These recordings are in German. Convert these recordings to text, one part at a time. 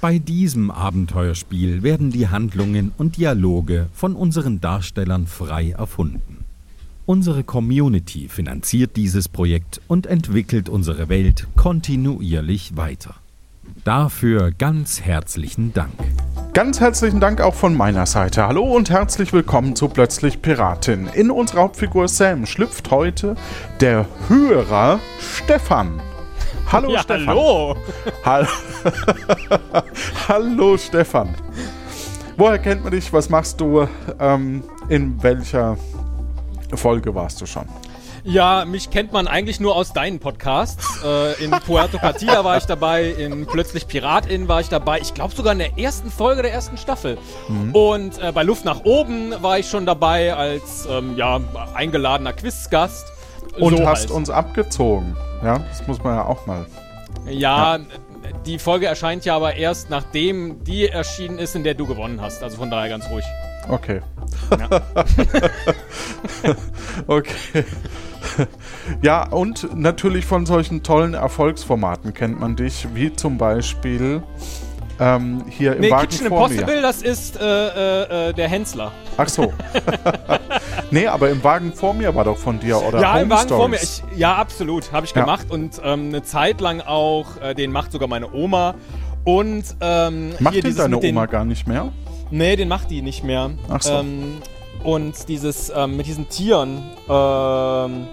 Bei diesem Abenteuerspiel werden die Handlungen und Dialoge von unseren Darstellern frei erfunden. Unsere Community finanziert dieses Projekt und entwickelt unsere Welt kontinuierlich weiter. Dafür ganz herzlichen Dank. Ganz herzlichen Dank auch von meiner Seite. Hallo und herzlich willkommen zu Plötzlich Piratin. In unserer Hauptfigur Sam schlüpft heute der Hörer Stefan. Hallo Ja, Stefan. hallo. Hallo. hallo Stefan. Woher kennt man dich? Was machst du? Ähm, in welcher Folge warst du schon? Ja, mich kennt man eigentlich nur aus deinen Podcasts. Äh, in Puerto Partida war ich dabei, in Plötzlich Piratin war ich dabei. Ich glaube sogar in der ersten Folge der ersten Staffel. Und äh, bei Luft nach oben war ich schon dabei als ähm, ja, eingeladener Quizgast. Und So hast halt. uns abgezogen. Ja, das muss man ja auch mal. Ja, die Folge erscheint ja aber erst nachdem die erschienen ist, in der du gewonnen hast. Also von daher ganz ruhig. Okay. Ja. Okay. Ja, und natürlich von solchen tollen Erfolgsformaten kennt man dich, wie zum Beispiel ähm, hier im Nee, Wagen Kitchen vor Impossible, mir. das ist äh, äh, äh, der Hensler. Ach so. nee, aber im Wagen vor mir war doch von dir, oder? Ja, Home im Wagen vor mir. Stories. Ich, ja, absolut. Habe ich Ja. gemacht und ähm, eine Zeit lang auch, äh, den macht sogar meine Oma. Und ähm, Macht hier dieses deine mit den, Oma gar nicht mehr? Nee, den macht die nicht mehr. Ach so. Ähm, und dieses ähm, mit diesen Tieren, ähm,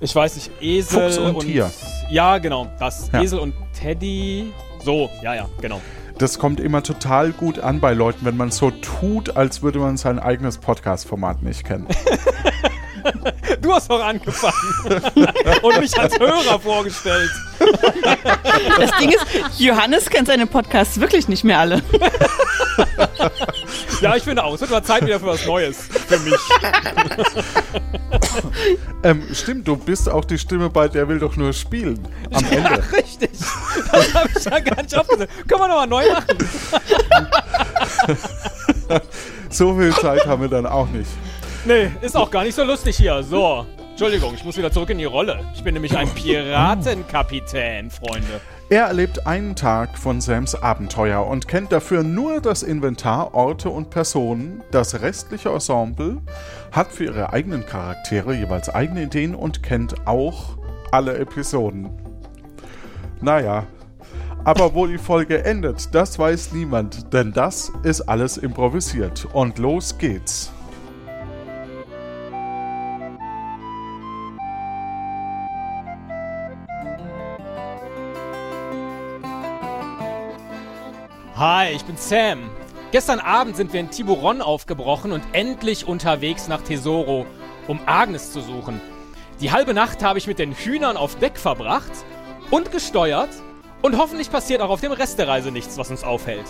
ich weiß nicht, Esel Fuchs und Tier. Ja, genau, das. Ja. Esel und Teddy. So, ja, ja, genau. Das kommt immer total gut an bei Leuten, wenn man so tut, als würde man sein eigenes Podcast-Format nicht kennen. Du hast doch angefangen und mich als Hörer vorgestellt. Das Ding ist, Johannes kennt seine Podcasts wirklich nicht mehr alle. Ja, ich finde auch. Es wird mal Zeit wieder für was Neues. Für mich. ähm, stimmt, du bist auch die Stimme bei Der will doch nur spielen. Am Ende. Richtig. Das habe ich ja gar nicht aufgesehen. Können wir nochmal neu machen? So viel Zeit haben wir dann auch nicht. Nee, ist auch gar nicht so lustig hier. So. Entschuldigung, ich muss wieder zurück in die Rolle. Ich bin nämlich ein Piratenkapitän, Freunde. Er erlebt einen Tag von Sams Abenteuer und kennt dafür nur das Inventar, Orte und Personen. Das restliche Ensemble hat für ihre eigenen Charaktere jeweils eigene Ideen und kennt auch alle Episoden. Naja, aber wo die Folge endet, das weiß niemand, denn das ist alles improvisiert. Und los geht's. Hi, ich bin Sam. Gestern Abend sind wir in Tiburon aufgebrochen und endlich unterwegs nach Tesoro, um Agnes zu suchen. Die halbe Nacht habe ich mit den Hühnern auf Deck verbracht und gesteuert und hoffentlich passiert auch auf dem Rest der Reise nichts, was uns aufhält.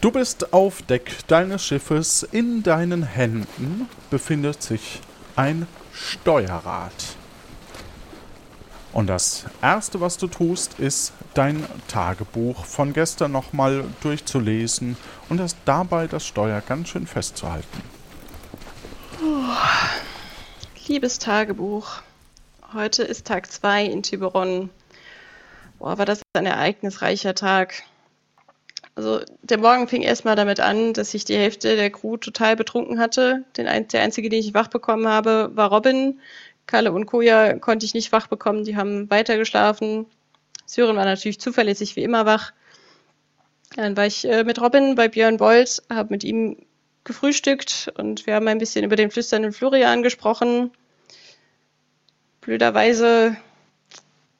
Du bist auf Deck deines Schiffes. In deinen Händen befindet sich ein Steuerrad. Und das Erste, was du tust, ist dein Tagebuch von gestern nochmal durchzulesen und das dabei das Steuer ganz schön festzuhalten. Liebes Tagebuch, heute ist Tag 2 in Tiburon. Boah, war das ein ereignisreicher Tag. Also der Morgen fing erstmal damit an, dass ich die Hälfte der Crew total betrunken hatte. Den der einzige, den ich wach bekommen habe, war Robin. Kalle und Koja konnte ich nicht wach bekommen, die haben weiter geschlafen. Sören war natürlich zuverlässig wie immer wach. Dann war ich äh, mit Robin bei Björn Bolt, habe mit ihm gefrühstückt und wir haben ein bisschen über den flüsternden Florian gesprochen. Blöderweise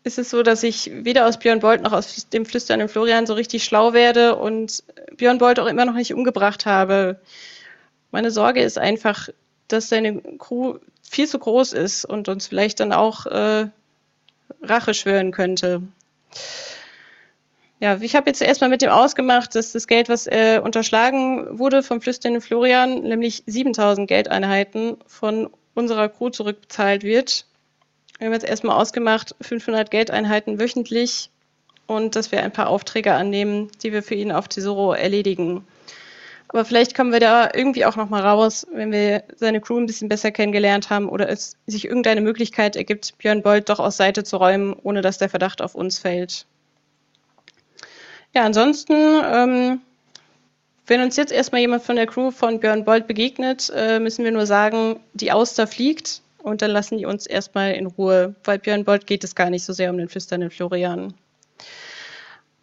ist es so, dass ich weder aus Björn Bolt noch aus dem flüsternden Florian so richtig schlau werde und Björn Bolt auch immer noch nicht umgebracht habe. Meine Sorge ist einfach, dass seine Crew viel zu groß ist und uns vielleicht dann auch äh, Rache schwören könnte. ja, ich habe jetzt erstmal mit dem ausgemacht, dass das Geld, was äh, unterschlagen wurde vom flüsternden Florian, nämlich 7000 Geldeinheiten von unserer Crew zurückbezahlt wird. Wir haben jetzt erstmal ausgemacht, 500 Geldeinheiten wöchentlich und dass wir ein paar Aufträge annehmen, die wir für ihn auf Tesoro erledigen. Aber vielleicht kommen wir da irgendwie auch noch mal raus, wenn wir seine Crew ein bisschen besser kennengelernt haben oder es sich irgendeine Möglichkeit ergibt, Björn Bold doch aus Seite zu räumen, ohne dass der Verdacht auf uns fällt. Ja, ansonsten, ähm, wenn uns jetzt erstmal jemand von der Crew von Björn Bold begegnet, äh, müssen wir nur sagen, die Auster fliegt und dann lassen die uns erstmal in Ruhe, weil Björn Bold geht es gar nicht so sehr um den flüsternden Florian.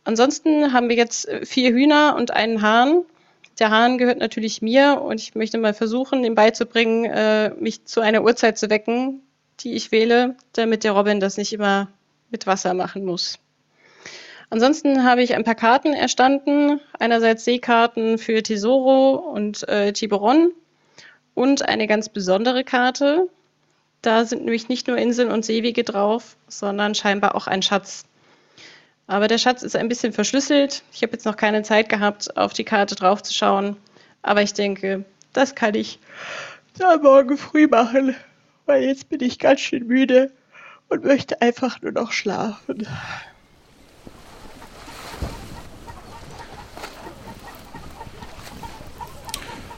Ansonsten haben wir jetzt äh, vier Hühner und einen Hahn. Der Hahn gehört natürlich mir und ich möchte mal versuchen, ihm beizubringen, äh, mich zu einer Uhrzeit zu wecken, die ich wähle, damit der Robin das nicht immer mit Wasser machen muss. Ansonsten habe ich ein paar Karten erstanden. Einerseits Seekarten für Tesoro und äh, Tiburon und eine ganz besondere Karte. Da sind nämlich nicht nur Inseln und Seewege drauf, sondern scheinbar auch ein Schatz. Aber der Schatz ist ein bisschen verschlüsselt. Ich habe jetzt noch keine Zeit gehabt, auf die Karte draufzuschauen. Aber ich denke, das kann ich da morgen früh machen, weil jetzt bin ich ganz schön müde und möchte einfach nur noch schlafen.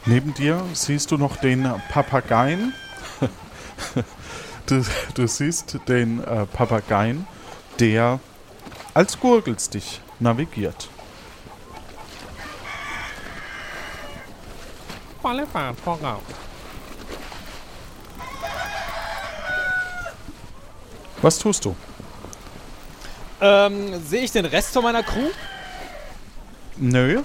Neben dir siehst du noch den Papageien. du, du, siehst den äh, Papageien, der als Gurgelstich navigiert. Was tust du? Ähm, sehe ich den Rest von meiner Crew? Nö.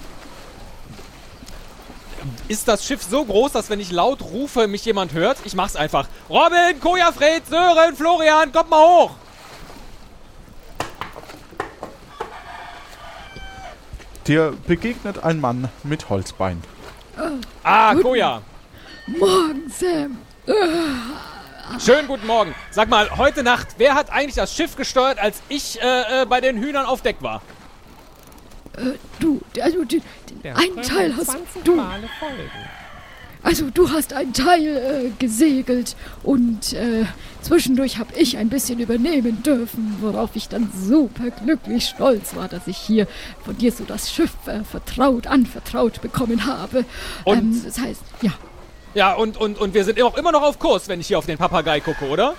Ist das Schiff so groß, dass wenn ich laut rufe, mich jemand hört? Ich mach's einfach. Robin, Koja, Fred, Sören, Florian, kommt mal hoch! Dir begegnet ein Mann mit Holzbein. Ah, Koja. Morgen, Sam. Schönen guten Morgen. Sag mal, heute Nacht, wer hat eigentlich das Schiff gesteuert, als ich äh, äh, bei den Hühnern auf Deck war? Äh, du, also den, den einen Teil hast du. Also du hast einen Teil äh, gesegelt und äh, zwischendurch habe ich ein bisschen übernehmen dürfen, worauf ich dann super glücklich stolz war, dass ich hier von dir so das Schiff äh, vertraut, anvertraut bekommen habe. Und? Ähm, das heißt, ja, Ja, und, und, und wir sind auch immer noch auf Kurs, wenn ich hier auf den Papagei gucke, oder?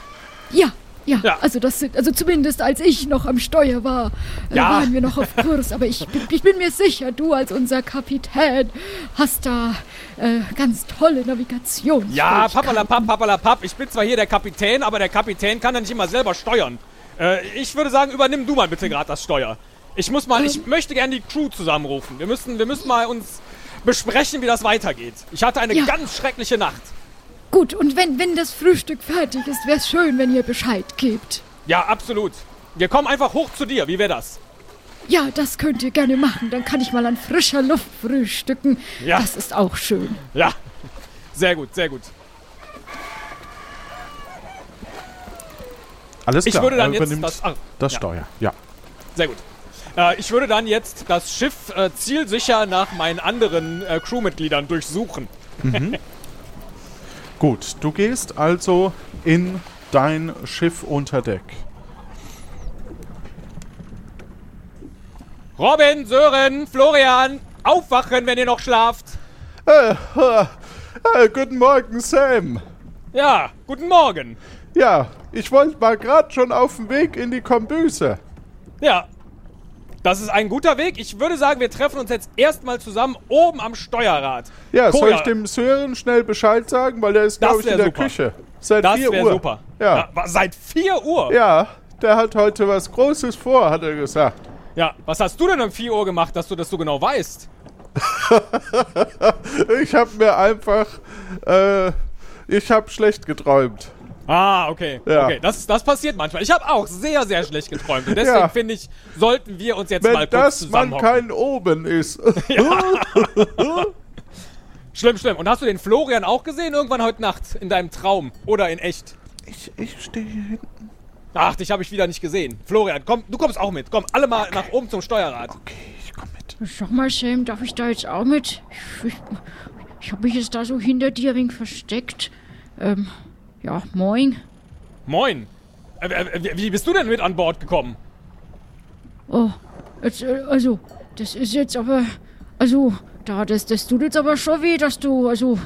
ja. Ja, Ja. also das sind, also zumindest als ich noch am Steuer war, äh, Ja. waren wir noch auf Kurs. Aber ich, bin- ich bin mir sicher, du als unser Kapitän hast da äh, ganz tolle Navigation. Ja, papalapap, papalapap. Ich bin zwar hier der Kapitän, aber der Kapitän kann ja nicht immer selber steuern. Äh, ich würde sagen, übernimm du mal bitte gerade das Steuer. Ich muss mal, ich möchte gerne die Crew zusammenrufen. Wir müssen, wir müssen mal uns besprechen, wie das weitergeht. Ich hatte eine Ja. ganz schreckliche Nacht. Gut, und wenn, wenn das Frühstück fertig ist, wäre es schön, wenn ihr Bescheid gebt. Ja, absolut. Wir kommen einfach hoch zu dir. Wie wäre das? Ja, das könnt ihr gerne machen. Dann kann ich mal an frischer Luft frühstücken. Ja. Das ist auch schön. Ja. Sehr gut, sehr gut. Alles Ich klar, würde dann er jetzt übernimmt das. Ah, das ja. Steuer. Ja. Sehr gut. Äh, ich würde dann jetzt das Schiff äh, zielsicher nach meinen anderen äh, Crewmitgliedern durchsuchen. Gut, du gehst also in dein Schiff unter Deck. Robin, Sören, Florian, aufwachen, wenn ihr noch schlaft. Äh, äh, äh, guten Morgen, Sam. Ja, guten Morgen. Ja, ich wollte mal gerade schon auf dem Weg in die Kombüse. Ja, das ist ein guter Weg. Ich würde sagen, wir treffen uns jetzt erstmal zusammen oben am Steuerrad. Ja, soll Koja, ich dem Sören schnell Bescheid sagen, weil der ist, glaube ich, in der super. Küche. Seit Das 4 wäre Uhr. super. Ja. wa- seit 4 Uhr? ja, der hat heute was Großes vor, hat er gesagt. Ja, was hast du denn um 4 Uhr gemacht, dass du das so genau weißt? Ich habe mir einfach, äh, ich habe schlecht geträumt. Ah, okay. Ja. Okay, das, das passiert manchmal. Ich habe auch sehr, sehr schlecht geträumt. Und deswegen Ja. finde ich, sollten wir uns jetzt Wenn mal kurz das man zusammenhocken. kein Oben ist. Schlimm, schlimm. Und hast du den Florian auch gesehen irgendwann heute Nacht in deinem Traum oder in echt? ich ich stehe hier hinten. Ach, dich habe ich wieder nicht gesehen. Florian, komm, du kommst auch mit. Komm, alle mal nach oben zum Steuerrad. Okay, ich komm mit. Sag mal, Sam, darf ich da jetzt auch mit? Ich, ich, ich habe mich jetzt da so hinter dir ein wenig versteckt. Ähm, ja, moin. Moin. Äh, äh, wie bist du denn mit an Bord gekommen? Oh, jetzt, äh, also, das ist jetzt aber, also, da, das, das tut jetzt aber schon weh, dass du, also,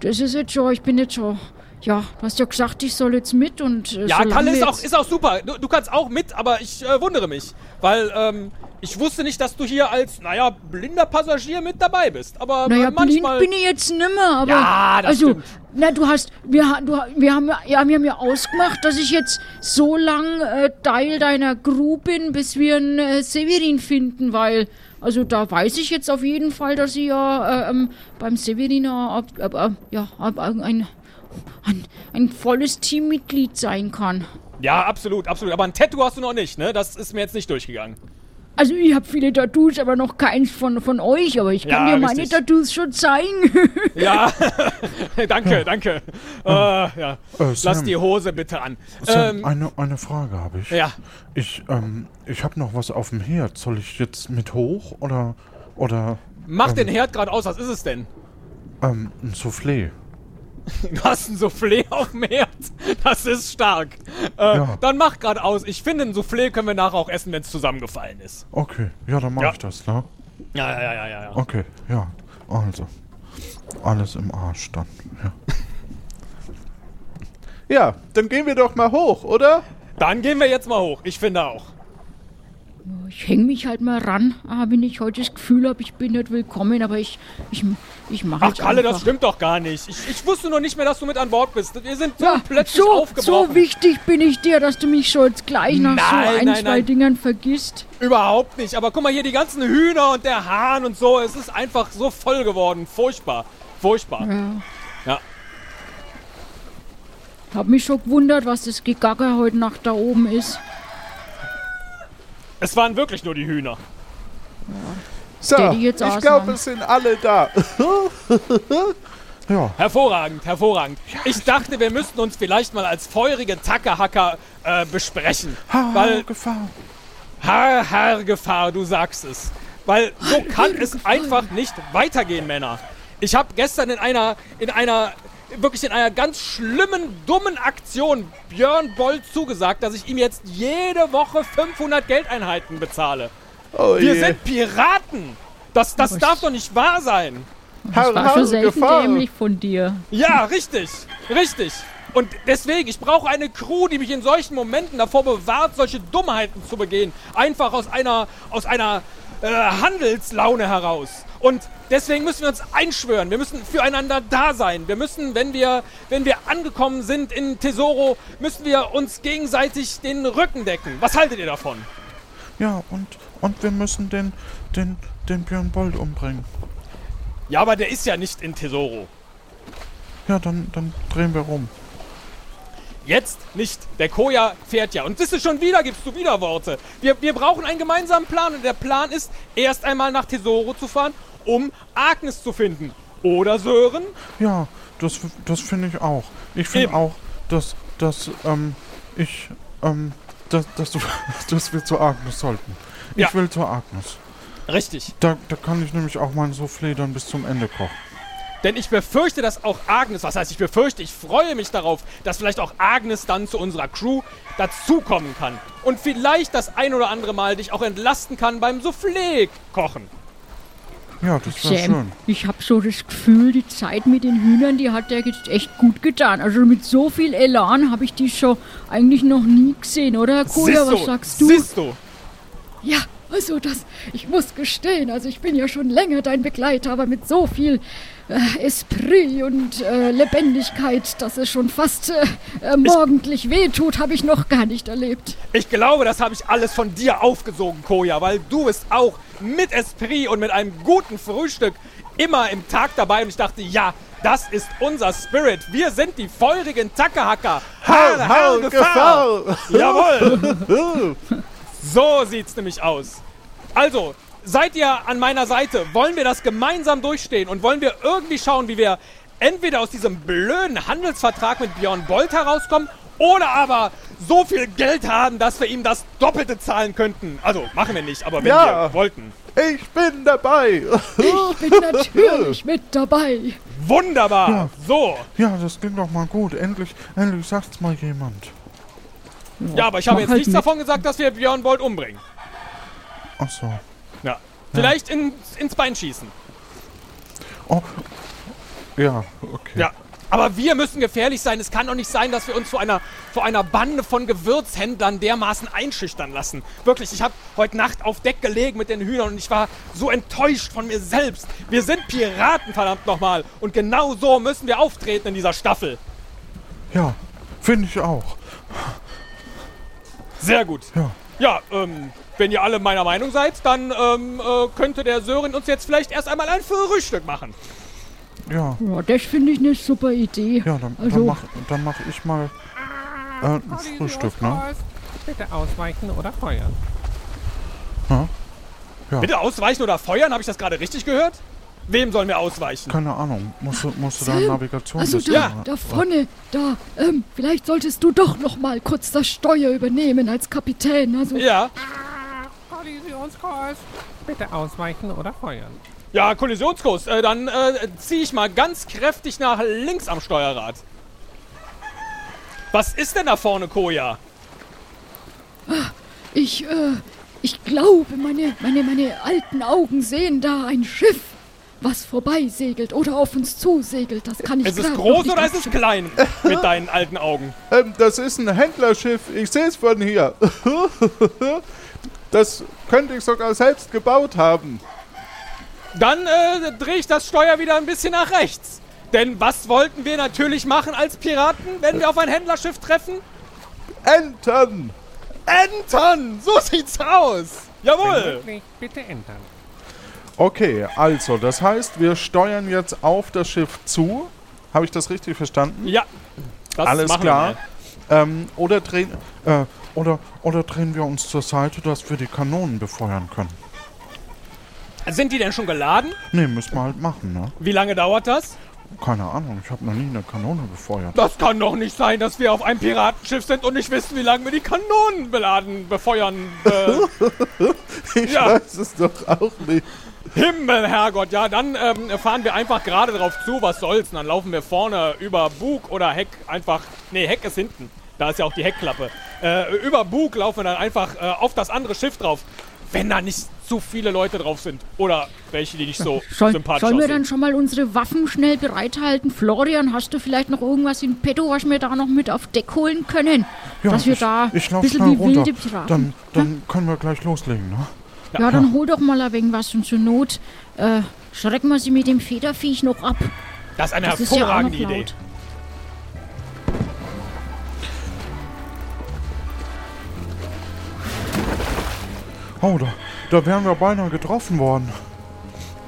das ist jetzt schon, ich bin jetzt schon, ja, du hast ja gesagt, ich soll jetzt mit und. Äh, Ja, Kalle ist auch, ist auch super. Du, du kannst auch mit, aber ich äh, wundere mich. Weil, ähm, ich wusste nicht, dass du hier als, naja, blinder Passagier mit dabei bist. Aber Naja, äh, manchmal. blind bin ich jetzt nimmer, aber. Ja, das also, stimmt. na, du hast. Wir, du, wir, haben, ja, wir haben ja ausgemacht, dass ich jetzt so lang äh, Teil deiner Crew bin, bis wir einen äh, Severin finden, weil. Also da weiß ich jetzt auf jeden Fall, dass ich ja äh, ähm, beim Severiner ab, ab, ab, ja, ein, ein, ein volles Teammitglied sein kann. Ja, absolut, absolut. Aber ein Tattoo hast du noch nicht, ne? Das ist mir jetzt nicht durchgegangen. Also ich habe viele Tattoos, aber noch keins von, von euch, aber ich kann Ja, dir meine richtig. Tattoos schon zeigen. Ja, danke, danke. Äh, ja. Äh, Lass die Hose bitte an. Sam, Ähm, eine, eine Frage habe ich. ja, Ich, ähm, ich habe noch was auf dem Herd. Soll ich jetzt mit hoch oder, oder, mach Ähm. den Herd gerade aus. Was ist es denn? ähm, ein Soufflé? Du hast ein Soufflé auf dem Herd. Das ist stark. Äh, Ja. Dann mach gerade aus. Ich finde, ein Soufflé können wir nachher auch essen, wenn es zusammengefallen ist. Okay, ja, dann mache Ja. ich das, ne? Ja, ja, ja, ja, ja. ja. Okay, ja. Also, alles im Arsch dann, ja. Ja, dann gehen wir doch mal hoch, oder? Dann gehen wir jetzt mal hoch. Ich finde auch. Ich hänge mich halt mal ran, ah, wenn ich heute das Gefühl habe, ich bin nicht willkommen, aber ich, ich, ich mache Ach, Kalle, einfach. das stimmt doch gar nicht. Ich, ich wusste nur nicht mehr, dass du mit an Bord bist. Wir sind so Ja, plötzlich so, aufgebrochen. so wichtig bin ich dir, dass du mich schon jetzt gleich nach so Nein, ein, nein, zwei nein. Dingern vergisst. Überhaupt nicht. Aber guck mal hier, die ganzen Hühner und der Hahn und so. Es ist einfach so voll geworden. Furchtbar. Furchtbar. Ja. Ja. Hab mich schon gewundert, was das Gegacker heute Nacht da oben ist. Es waren wirklich nur die Hühner. So, hätte ich jetzt ich auch glaube, es sind alle da. Ja, Hervorragend, hervorragend. Ich dachte, wir müssten uns vielleicht mal als feurige Tackerhacker äh, besprechen. ha, Weil Gefahr. Herr, Herr Gefahr, du sagst es. Weil so kann es einfach nicht weitergehen, Männer. Ich habe gestern in einer, in einer, wirklich in einer ganz schlimmen, dummen Aktion Björn Boll zugesagt, dass ich ihm jetzt jede Woche 500 Geldeinheiten bezahle. Oh Wir je. sind Piraten! Das, das darf ich- doch nicht wahr sein! Herr, War schon selten Gefahr. dämlich von dir. Ja, richtig, richtig. Und deswegen, ich brauche eine Crew, die mich in solchen Momenten davor bewahrt, solche Dummheiten zu begehen. Einfach aus einer, aus einer äh, Handelslaune heraus. Und deswegen müssen wir uns einschwören. Wir müssen füreinander da sein. Wir müssen, wenn wir, wenn wir angekommen sind in Tesoro, müssen wir uns gegenseitig den Rücken decken. Was haltet ihr davon? Ja, und, und wir müssen den, den, den Björn Bold umbringen. Ja, aber der ist ja nicht in Tesoro. Ja, dann, dann drehen wir rum. Jetzt nicht. Der Koja fährt ja. Und das ist schon wieder, gibst du wieder Worte. Wir, wir brauchen einen gemeinsamen Plan. Und der Plan ist, erst einmal nach Tesoro zu fahren, um Agnes zu finden. Oder Sören? Ja, das, das finde ich auch. Ich finde auch, dass, dass, ähm, ich, ähm, dass, dass, du, dass wir zu Agnes sollten. Ich Ja. will zu Agnes. Richtig. Da, da kann ich nämlich auch mein Soufflé dann bis zum Ende kochen. Denn ich befürchte, dass auch Agnes, was heißt ich befürchte, ich freue mich darauf, dass vielleicht auch Agnes dann zu unserer Crew dazukommen kann. Und vielleicht das ein oder andere Mal dich auch entlasten kann beim Soufflé kochen. Ja, das Sam, schön. ich habe so das Gefühl, die Zeit mit den Hühnern, die hat der jetzt echt gut getan. Also mit so viel Elan habe ich die schon eigentlich noch nie gesehen, oder Koja? Was sagst du? Siehst du? Ja, also das, ich muss gestehen, also ich bin ja schon länger dein Begleiter, aber mit so viel äh, Esprit und äh, Lebendigkeit, dass es schon fast äh, äh, morgendlich wehtut, habe ich noch gar nicht erlebt. Ich glaube, das habe ich alles von dir aufgesogen, Koja, weil du bist auch mit Esprit und mit einem guten Frühstück immer im Tag dabei und ich dachte, ja, das ist unser Spirit. Wir sind die feurigen Tackerhacker. Hau, hau, Gefahr. Jawohl. so sieht's nämlich aus. Also, seid ihr an meiner Seite? Wollen wir das gemeinsam durchstehen und wollen wir irgendwie schauen, wie wir entweder aus diesem blöden Handelsvertrag mit Björn Bolt herauskommen Oder aber so viel Geld haben, dass wir ihm das Doppelte zahlen könnten. Also machen wir nicht, aber wenn Ja. wir wollten. Ich bin dabei. Ich bin natürlich mit dabei. Wunderbar. So. Ja, das klingt doch mal gut. Endlich, endlich sagt's mal jemand. Ja, aber ich habe jetzt halt nichts mit. davon gesagt, dass wir Björn Bolt umbringen. Ach so. Ja. Vielleicht in, ins Bein schießen. Oh. Ja, okay. Ja. Aber wir müssen gefährlich sein. Es kann doch nicht sein, dass wir uns vor einer, vor einer Bande von Gewürzhändlern dermaßen einschüchtern lassen. Wirklich, ich habe heute Nacht auf Deck gelegen mit den Hühnern und ich war so enttäuscht von mir selbst. Wir sind Piraten, verdammt nochmal. Und genau so müssen wir auftreten in dieser Staffel. Ja, finde ich auch. Sehr gut. Ja. Ja, ähm, wenn ihr alle meiner Meinung seid, dann ähm, äh, könnte der Sören uns jetzt vielleicht erst einmal ein Frühstück machen. Ja, Ja, das finde ich eine super Idee. ja, dann, Also- dann, mach, dann mach ich mal äh, ein Frühstück, ne? Bitte ausweichen oder feuern. Bitte ausweichen oder feuern? Habe ich das gerade richtig gehört? Wem sollen wir ausweichen? Keine Ahnung. Musst du, musst du da Sam, Navigation Also da, Ja. da vorne, da, ähm, vielleicht solltest du doch noch mal kurz das Steuer übernehmen als Kapitän. Also, Ja. Kollisionskurs. Bitte ausweichen oder feuern. Ja, Kollisionskurs. Äh, dann äh, ziehe ich mal ganz kräftig nach links am Steuerrad. Was ist denn da vorne, Koja? ich, äh, ich glaube, meine, meine, meine alten Augen sehen da ein Schiff, was vorbei segelt oder auf uns zu segelt. Das kann ich Ist es grad noch groß oder ist es klein mit deinen alten Augen? Ähm, das ist ein Händlerschiff. Ich sehe es von hier. das könnte ich sogar selbst gebaut haben. Dann äh, drehe ich das Steuer wieder ein bisschen nach rechts. Denn was wollten wir natürlich machen als Piraten, wenn wir auf ein Händlerschiff treffen? Entern! Entern! So sieht's aus! Jawohl! Bitte entern. Okay, also, das heißt, wir steuern jetzt auf das Schiff zu. Habe ich das richtig verstanden? Ja, das Alles klar. Ähm, oder drehen, äh, oder, oder drehen wir uns zur Seite, dass wir die Kanonen befeuern können. Sind die denn schon geladen? Nee, müssen wir halt machen, ne? Wie lange dauert das? Keine Ahnung, ich habe noch nie eine Kanone befeuert. Das kann doch nicht sein, dass wir auf einem Piratenschiff sind und nicht wissen, wie lange wir die Kanonen beladen, befeuern. Äh, Ich Ja. weiß es doch auch nicht. Himmel, Herrgott, ja, dann ähm, fahren wir einfach gerade drauf zu, was soll's. Und dann laufen wir vorne über Bug oder Heck einfach. Nee, Heck ist hinten. Da ist ja auch die Heckklappe. Äh, über Bug laufen wir dann einfach äh, auf das andere Schiff drauf. Wenn da nicht zu viele Leute drauf sind. Oder welche, die nicht so Soll, sympathisch sollen wir dann schon mal unsere Waffen schnell bereithalten? Florian, hast du vielleicht noch irgendwas in petto, was wir da noch mit auf Deck holen können? Dass wir ich, da ich ein bisschen wie runter. wilde Piraten. Dann, dann können wir gleich loslegen, ne? ja, dann hol doch mal ein wenig was und zur Not äh, schrecken wir sie mit dem Federviech noch ab. Das ist eine Das ist ja hervorragende Idee. Oh, da, da wären wir beinahe getroffen worden.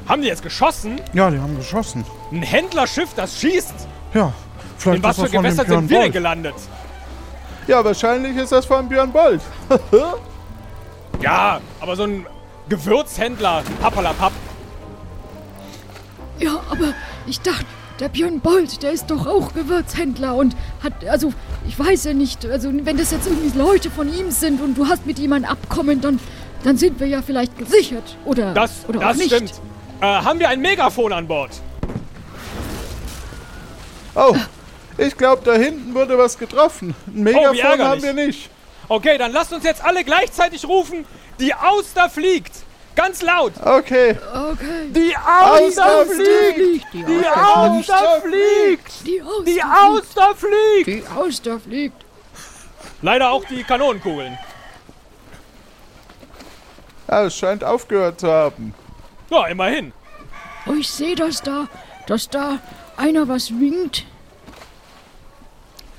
Haben die jetzt geschossen? Ja, die haben geschossen. Ein Händlerschiff, das schießt? Ja, vielleicht In was ist für das von dem Gewässern Björn sind wir denn Bolt. gelandet? Ja, wahrscheinlich ist das von Björn Bolt. Ja, aber so ein Gewürzhändler, pappalapapp. Ja, aber ich dachte, der Björn Bolt, der ist doch auch Gewürzhändler und hat, also, ich weiß ja nicht, also wenn das jetzt irgendwie Leute von ihm sind und du hast mit ihm ein Abkommen, dann, dann sind wir ja vielleicht gesichert. Oder, Das, oder das auch nicht. stimmt. Äh, haben wir ein Megafon an Bord? Oh, ich glaube, da hinten wurde was getroffen. Ein Oh, Megafon haben ärgerlich. wir nicht. Okay, dann lasst uns jetzt alle gleichzeitig rufen. Die Auster fliegt. Ganz laut. Okay. Okay. Die Auster Auster fliegt. Die Auster fliegt. Die Auster Die fliegt. Auster fliegt. Die Auster fliegt. Leider auch die Kanonenkugeln. Ja, es scheint aufgehört zu haben. Ja, immerhin. Oh, ich sehe das da, dass da einer was winkt.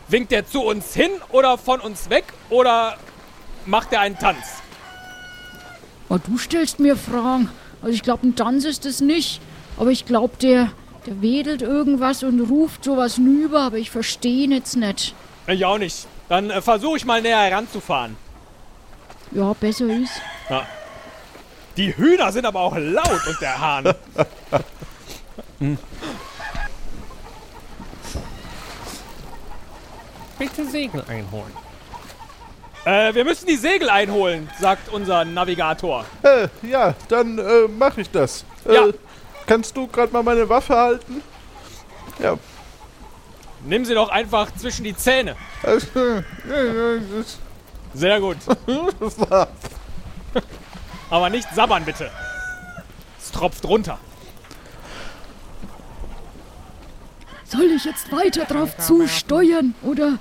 Winkt der zu uns hin oder von uns weg oder macht er einen Tanz? Oh, du stellst mir Fragen. Also ich glaube, ein Tanz ist es nicht. Aber ich glaube, der, der wedelt irgendwas und ruft sowas nüber, aber ich verstehe ihn jetzt nicht. Ich auch nicht. Dann äh, versuche ich mal näher heranzufahren. Ja, besser ist. Die Hühner sind aber auch laut und der Hahn. Bitte Segel einholen. Äh, wir müssen die Segel einholen, sagt unser Navigator. Äh, ja, dann äh, mache ich das. Äh, Ja. Kannst du gerade mal meine Waffe halten? Ja. Nimm sie doch einfach zwischen die Zähne. Also, Sehr gut. Aber nicht sabbern, bitte. Es tropft runter. Soll ich jetzt weiter drauf zusteuern oder?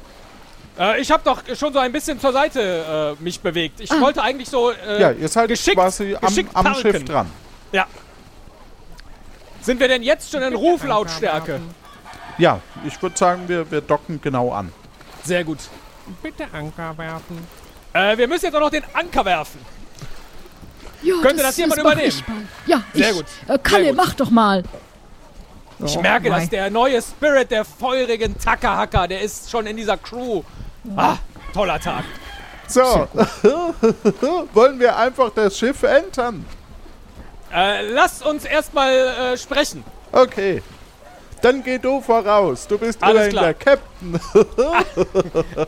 Äh, ich habe doch schon so ein bisschen zur Seite äh, mich bewegt. Ich Ah. wollte eigentlich so äh, ja, ihr seid geschickt, quasi am, geschickt am. Schiff dran. Ja. Sind wir denn jetzt schon in Ruflautstärke? Ja, ich würde sagen, wir, wir docken genau an. Sehr gut. Bitte Anker werfen. Äh, wir müssen jetzt auch noch den Anker werfen. Ja, Könnte das jemand mach übernehmen? ich mal. Ja, Sehr ich, gut. Äh, Kalle, Sehr gut. mach doch mal. Ich Oh, merke, mei. dass der neue Spirit der feurigen Tackerhacker, der ist schon in dieser Crew. Ah, toller Tag. So, wollen wir einfach das Schiff entern? Äh, lasst uns erstmal äh, sprechen. Okay. Dann geh du voraus. Du bist Alles immerhin der Captain.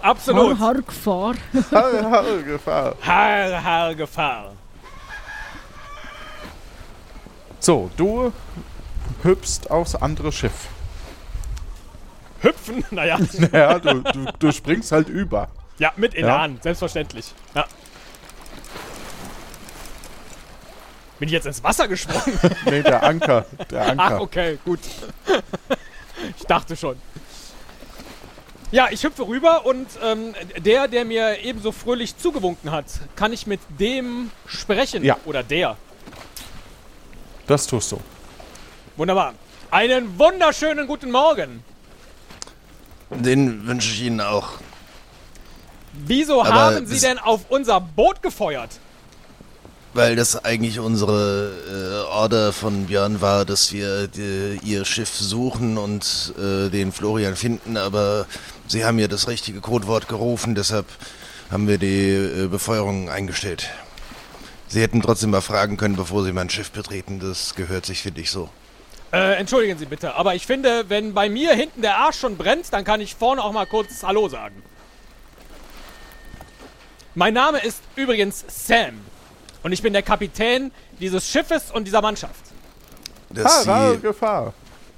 Absolut. Har, har, Gefahr. Harre, harre Gefahr. Har, har, Gefahr. So, du hüpfst aufs andere Schiff. Hüpfen, naja. Ja, du, du, du springst halt über. Ja, mit Elan, selbstverständlich. Ja. Bin ich jetzt ins Wasser gesprungen? Nee, der Anker. Der Anker. Ach, okay, gut. ich dachte schon. Ja, ich hüpfe rüber und ähm, der, der mir ebenso fröhlich zugewunken hat, kann ich mit dem sprechen? Ja. Oder der? Das tust du. Wunderbar. Einen wunderschönen guten Morgen. Den wünsche ich Ihnen auch. Wieso Aber haben Sie denn auf unser Boot gefeuert? Weil das eigentlich unsere äh, Order von Björn war, dass wir äh, ihr Schiff suchen und äh, den Florian finden, aber sie haben ja das richtige Codewort gerufen, deshalb haben wir die äh, Befeuerung eingestellt. Sie hätten trotzdem mal fragen können, bevor sie mein Schiff betreten. Das gehört sich, finde ich, so. Äh, entschuldigen Sie bitte, aber ich finde, wenn bei mir hinten der Arsch schon brennt, dann kann ich vorne auch mal kurz Hallo sagen. Mein Name ist übrigens Sam. Und ich bin der Kapitän dieses Schiffes und dieser Mannschaft. Dass harre sie, Gefahr.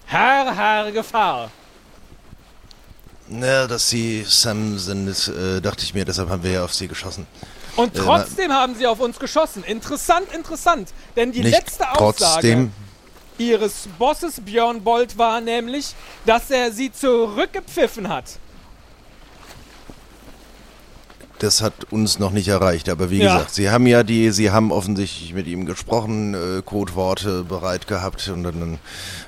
Herr, Herr, Gefahr. na, dass sie Sam sind, äh, dachte ich mir, deshalb haben wir ja auf sie geschossen. Und Äh, trotzdem haben sie auf uns geschossen. Interessant, interessant. Denn die letzte Aussage ihres Bosses Björn Bolt war nämlich, dass er sie zurückgepfiffen hat. Das hat uns noch nicht erreicht, aber wie Ja. gesagt, sie haben ja die, sie haben offensichtlich mit ihm gesprochen, äh, Codeworte bereit gehabt und dann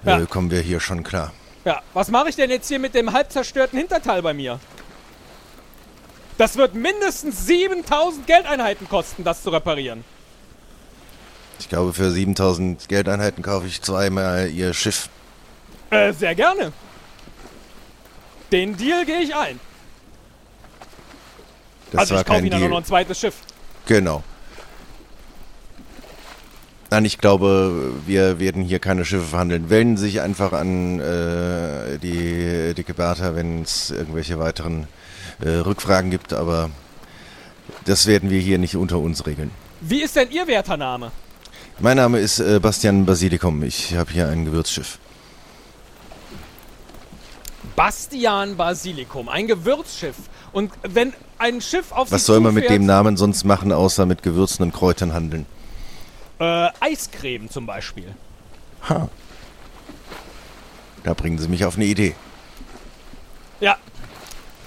äh, Ja. kommen wir hier schon klar. Ja, was mache ich denn jetzt hier mit dem halb zerstörten Hinterteil bei mir? Das wird mindestens 7000 Geldeinheiten kosten, das zu reparieren. Ich glaube, für 7000 Geldeinheiten kaufe ich zweimal ihr Schiff. Äh, sehr gerne. Den Deal gehe ich ein. Das also war ich kaufe Ihnen nur noch ein zweites Schiff. Genau. Nein, ich glaube, wir werden hier keine Schiffe verhandeln. Wenden Sie sich einfach an äh, die dicke Bertha, wenn es irgendwelche weiteren äh, Rückfragen gibt, aber das werden wir hier nicht unter uns regeln. Wie ist denn Ihr werter Name? Mein Name ist äh, Bastian Basilikum. Ich habe hier ein Gewürzschiff. Bastian Basilikum, ein Gewürzschiff. Und wenn ein Schiff auf Was Sie soll man mit dem Namen sonst machen, außer mit Gewürzen und Kräutern handeln? Äh, Eiscreme zum Beispiel. Ha. Da bringen Sie mich auf eine Idee. Ja.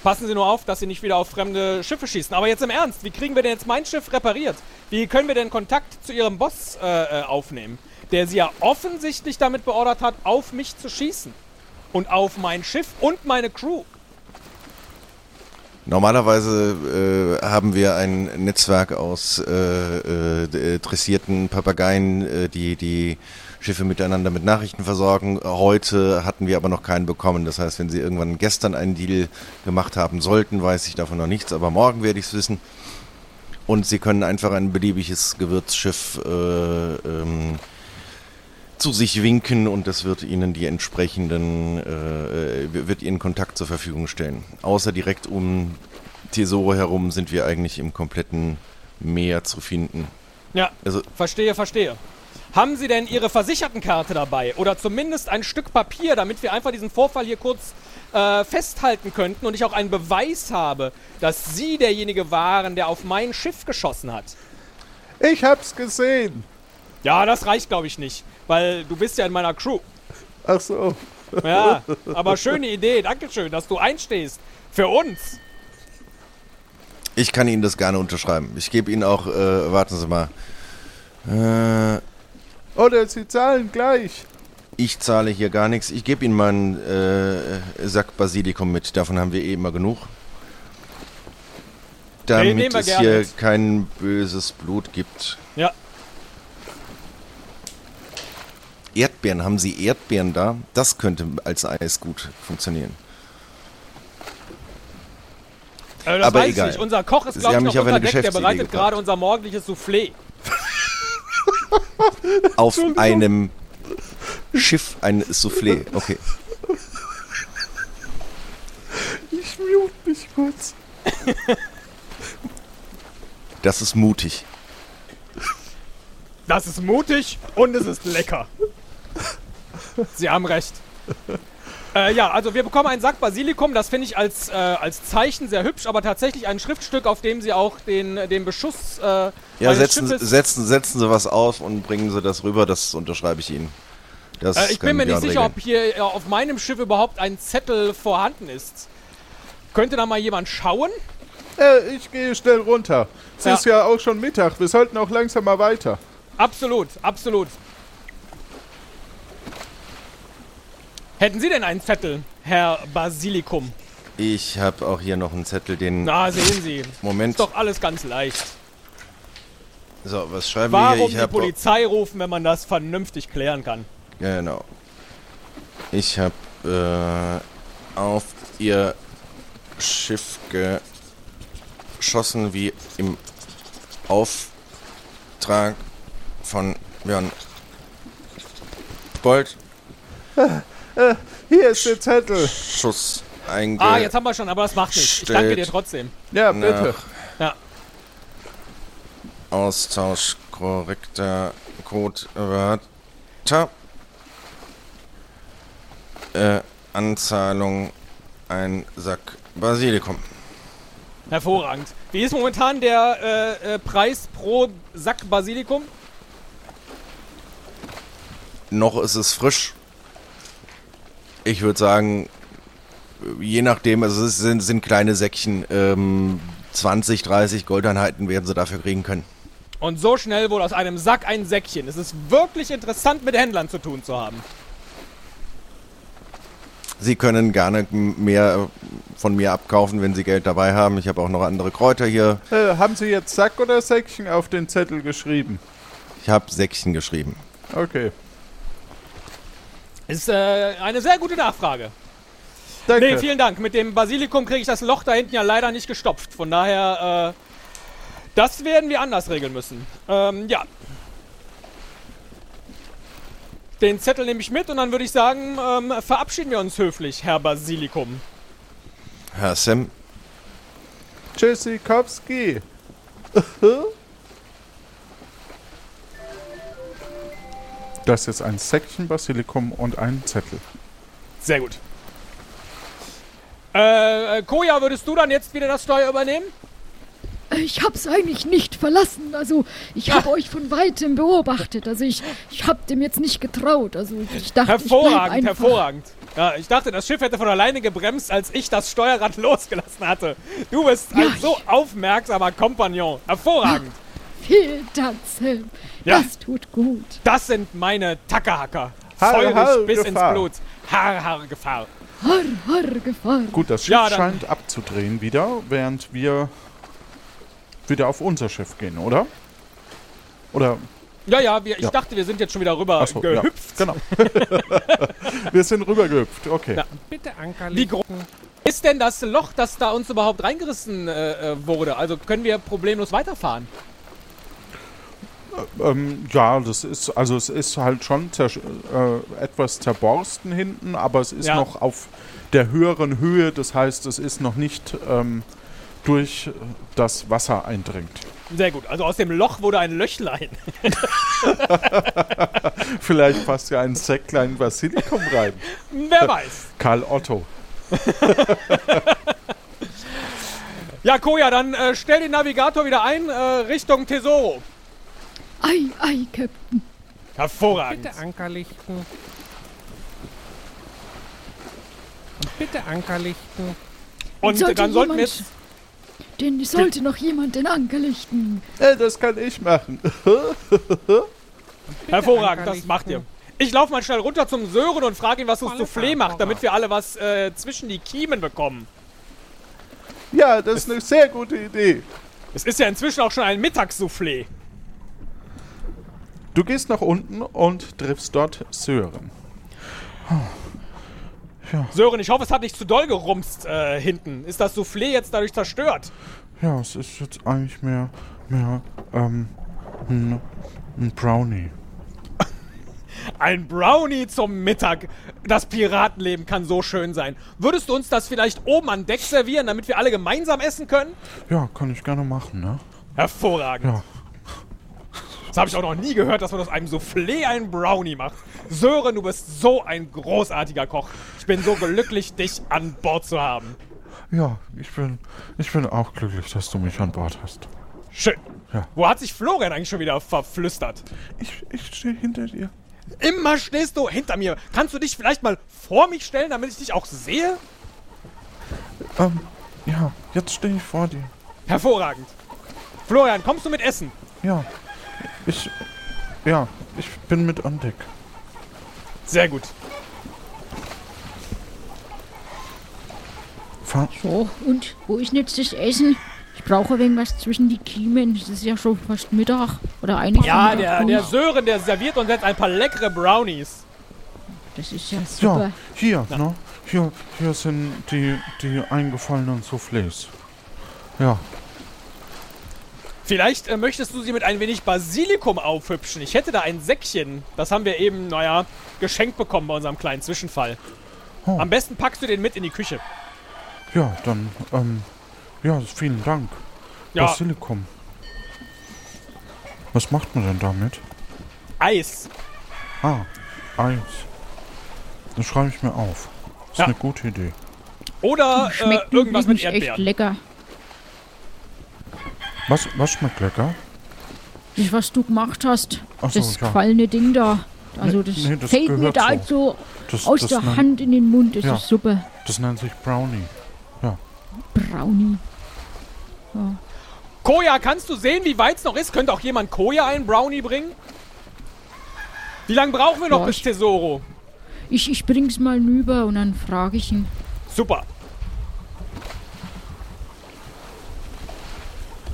Passen Sie nur auf, dass Sie nicht wieder auf fremde Schiffe schießen. Aber jetzt im Ernst, wie kriegen wir denn jetzt mein Schiff repariert? Wie können wir denn Kontakt zu Ihrem Boss äh, äh, aufnehmen? Der Sie ja offensichtlich damit beordert hat, auf mich zu schießen. Und auf mein Schiff und meine Crew. Normalerweise äh, haben wir ein Netzwerk aus äh, äh, dressierten Papageien, äh, die die Schiffe miteinander mit Nachrichten versorgen. Heute hatten wir aber noch keinen bekommen. Das heißt, wenn Sie irgendwann gestern einen Deal gemacht haben sollten, weiß ich davon noch nichts, aber morgen werde ich es wissen. Und Sie können einfach ein beliebiges Gewürzschiff äh, ähm, zu sich winken und das wird Ihnen die entsprechenden, äh, äh, wird Ihnen Kontakt zur Verfügung stellen. Außer direkt um Tesoro herum sind wir eigentlich im kompletten Meer zu finden. Ja, Also verstehe, verstehe. Haben Sie denn Ihre Versichertenkarte dabei? Oder zumindest ein Stück Papier, damit wir einfach diesen Vorfall hier kurz äh, festhalten könnten und ich auch einen Beweis habe, dass Sie derjenige waren, der auf mein Schiff geschossen hat? Ich hab's gesehen. Ja, das reicht, glaube ich, nicht. Weil du bist ja in meiner Crew. Ach so. Ja, aber schöne Idee. Dankeschön, dass du einstehst. Für uns. ich kann Ihnen das gerne unterschreiben. Ich gebe Ihnen auch, äh, warten Sie mal. Äh, Oder Sie zahlen gleich. ich zahle hier gar nichts. Ich gebe Ihnen mal einen äh, Sack Basilikum mit. Davon haben wir eh immer genug. Damit es hier mit. kein böses Blut gibt. Ja. Erdbeeren, haben Sie Erdbeeren da? Das könnte als Eis gut funktionieren. Äh, das Aber weiß egal. ich nicht. Unser Koch ist, Sie glaube ich, haben noch mich auf unter eine Deck. Der bereitet gerade unser morgendliches Soufflé. Auf einem Schiff ein Soufflé. Okay. Ich mute mich kurz. Das ist mutig. Das ist mutig und es ist lecker. Sie haben recht. Äh, ja, also wir bekommen einen Sack Basilikum. Das finde ich als, äh, als Zeichen sehr hübsch, aber tatsächlich ein Schriftstück, auf dem Sie auch den, den Beschuss äh, Ja, setzen, setzen, setzen Sie was auf und bringen Sie das rüber. Das unterschreibe ich Ihnen. Das Äh, ich bin mir nicht Björn sicher, regeln. ob hier äh, auf meinem Schiff überhaupt ein Zettel vorhanden ist. Könnte da mal jemand schauen? Äh, ich gehe schnell runter. Es Ja. ist ja auch schon Mittag. Wir sollten auch langsam mal weiter. Absolut, absolut. Hätten Sie denn einen Zettel, Herr Basilikum? Ich habe auch hier noch einen Zettel, den. Na, sehen Sie. Moment. Ist doch alles ganz leicht. So, was schreiben wir Warum hier? Ich die Polizei rufen, wenn man das vernünftig klären kann? Ja, genau. Ich habe äh, auf ihr Schiff geschossen, wie im Auftrag von Björn Bold. Hier ist der Zettel. Schuss einge... Ah, jetzt haben wir schon, aber das macht nichts. Ich danke dir trotzdem. Ja, bitte. Ja. Austausch korrekter Codewörter. Äh, Anzahlung ein Sack Basilikum. Hervorragend. Wie ist momentan der äh, äh, Preis pro Sack Basilikum? Noch ist es frisch. Ich würde sagen, je nachdem, also es sind, sind kleine Säckchen, ähm, 20, 30 Goldeinheiten werden sie dafür kriegen können. Und so schnell wohl aus einem Sack ein Säckchen. Es ist wirklich interessant, mit Händlern zu tun zu haben. Sie können gerne mehr von mir abkaufen, wenn Sie Geld dabei haben. Ich habe auch noch andere Kräuter hier. Äh, haben Sie jetzt Sack oder Säckchen auf den Zettel geschrieben? Ich habe Säckchen geschrieben. Okay. Ist äh, eine sehr gute Nachfrage. Danke. Nee, vielen Dank. Mit dem Basilikum kriege ich das Loch da hinten ja leider nicht gestopft. Von daher, äh, das werden wir anders regeln müssen. Ähm, ja. Den Zettel nehme ich mit und dann würde ich sagen, ähm, verabschieden wir uns höflich, Herr Basilikum. Herr Sam, Tschüssikowski. Das ist ein Säckchen Basilikum und ein Zettel. Sehr gut. Äh, äh, Koja, würdest du dann jetzt wieder das Steuer übernehmen? Ich hab's eigentlich nicht verlassen. Also, ich hab euch von weitem beobachtet. Also, ich, ich hab dem jetzt nicht getraut. Also, ich dachte, ich Hervorragend, einfach. hervorragend. Ja, ich dachte, das Schiff hätte von alleine gebremst, als ich das Steuerrad losgelassen hatte. Du bist Ja, ein so aufmerksamer Kompagnon. Hervorragend. Vielen Sam. Ja. Das tut gut. Das sind meine Tackerhacker. Har, Feurig har, bis Gefahr. ins Blut. Har, har, Gefahr. Har, har, Gefahr. Gut, das Schiff Ja, scheint abzudrehen wieder, während wir wieder auf unser Schiff gehen, oder? Oder? Ja, ja, wir, ich Ja. dachte, wir sind jetzt schon wieder rüber ja, gehüpft. genau. wir sind rübergehüpft, okay. Ja. Bitte Anker Wie groß ist denn das Loch, das da uns überhaupt reingerissen äh, äh, wurde? Also können wir problemlos weiterfahren? Ähm, ja, das ist, also es ist halt schon zer äh, etwas zerborsten hinten, aber es ist Ja. noch auf der höheren Höhe, das heißt, es ist noch nicht ähm, durch das Wasser eindringt. Sehr gut. Also aus dem Loch wurde ein Löchlein. Vielleicht passt ja ein Säcklein Basilikum rein. Wer weiß. Karl Otto. Ja, Koja, dann äh, stell den Navigator wieder ein, äh, Richtung Tesoro. Ei, ei, Captain. Hervorragend. Bitte Anker lichten. Und bitte Anker lichten. Und Sollte dann sollten wir jemand- jetzt. Den sollte noch jemand den Anker lichten. Äh, das kann ich machen. Hervorragend, das macht ihr. Ich laufe mal schnell runter zum Sören und frage ihn, was das Volle Soufflé macht, damit wir alle was äh, zwischen die Kiemen bekommen. ja, das ist eine sehr gute Idee. Es ist ja inzwischen auch schon ein Mittagssoufflé. Du gehst nach unten und triffst dort Sören. Sören, ich hoffe, es hat nicht zu doll gerumst äh, hinten. Ist das Soufflé jetzt dadurch zerstört? Ja, es ist jetzt eigentlich mehr, mehr, ähm, ein, ein Brownie. Ein Brownie zum Mittag. Das Piratenleben kann so schön sein. Würdest du uns das vielleicht oben an Deck servieren, damit wir alle gemeinsam essen können? Ja, kann ich gerne machen, ne? Hervorragend. Ja. Das habe ich auch noch nie gehört, dass man aus einem Soufflé einen Brownie macht. Sören, du bist so ein großartiger Koch. Ich bin so glücklich, dich an Bord zu haben. Ja, ich bin, ich bin auch glücklich, dass du mich an Bord hast. Schön. Ja. Wo hat sich Florian eigentlich schon wieder verflüstert? Ich, ich stehe hinter dir. Immer stehst du hinter mir. Kannst du dich vielleicht mal vor mich stellen, damit ich dich auch sehe? Ähm, ja, jetzt stehe ich vor dir. Hervorragend. Florian, kommst du mit Essen? Ja, ich, ja, ich bin mit an Deck. Sehr gut. Fahr, So, und wo ist jetzt das Essen? Ich brauche irgendwas zwischen die Kiemen. Es ist ja schon fast Mittag. Oder eigentlich. Ja, der, der Sören, der serviert uns jetzt ein paar leckere Brownies. Das ist ja super. ja, hier, ne? Hier, hier sind die, die eingefallenen Soufflés. Ja, Vielleicht äh, möchtest du sie mit ein wenig Basilikum aufhübschen. Ich hätte da ein Säckchen. Das haben wir eben, naja, geschenkt bekommen bei unserem kleinen Zwischenfall. Oh. Am besten packst du den mit in die Küche. ja, dann, ähm, ja, vielen Dank. Ja, Basilikum. Was macht man denn damit? Eis. Ah, Eis. Das schreibe ich mir auf. Das ist Ja. eine gute Idee. Oder äh, Schmeckt irgendwas mit übrigens echt Erdbeeren. lecker. Was, was schmeckt lecker? Das, was du gemacht hast. Ach so, das ja. gefallene Ding da. Also, Nee, das, nee, das fällt mir da so. halt so Das, aus das, der nennt, Hand in den Mund. Das Ja. ist super. das nennt sich Brownie. Brownie. Koja, kannst du sehen, wie weit es noch ist? Könnte auch jemand Koja einen Brownie bringen? Wie lange brauchen wir noch Ja, bis ich- Tesoro? Ich, ich bring's mal rüber und dann frage ich ihn. Super.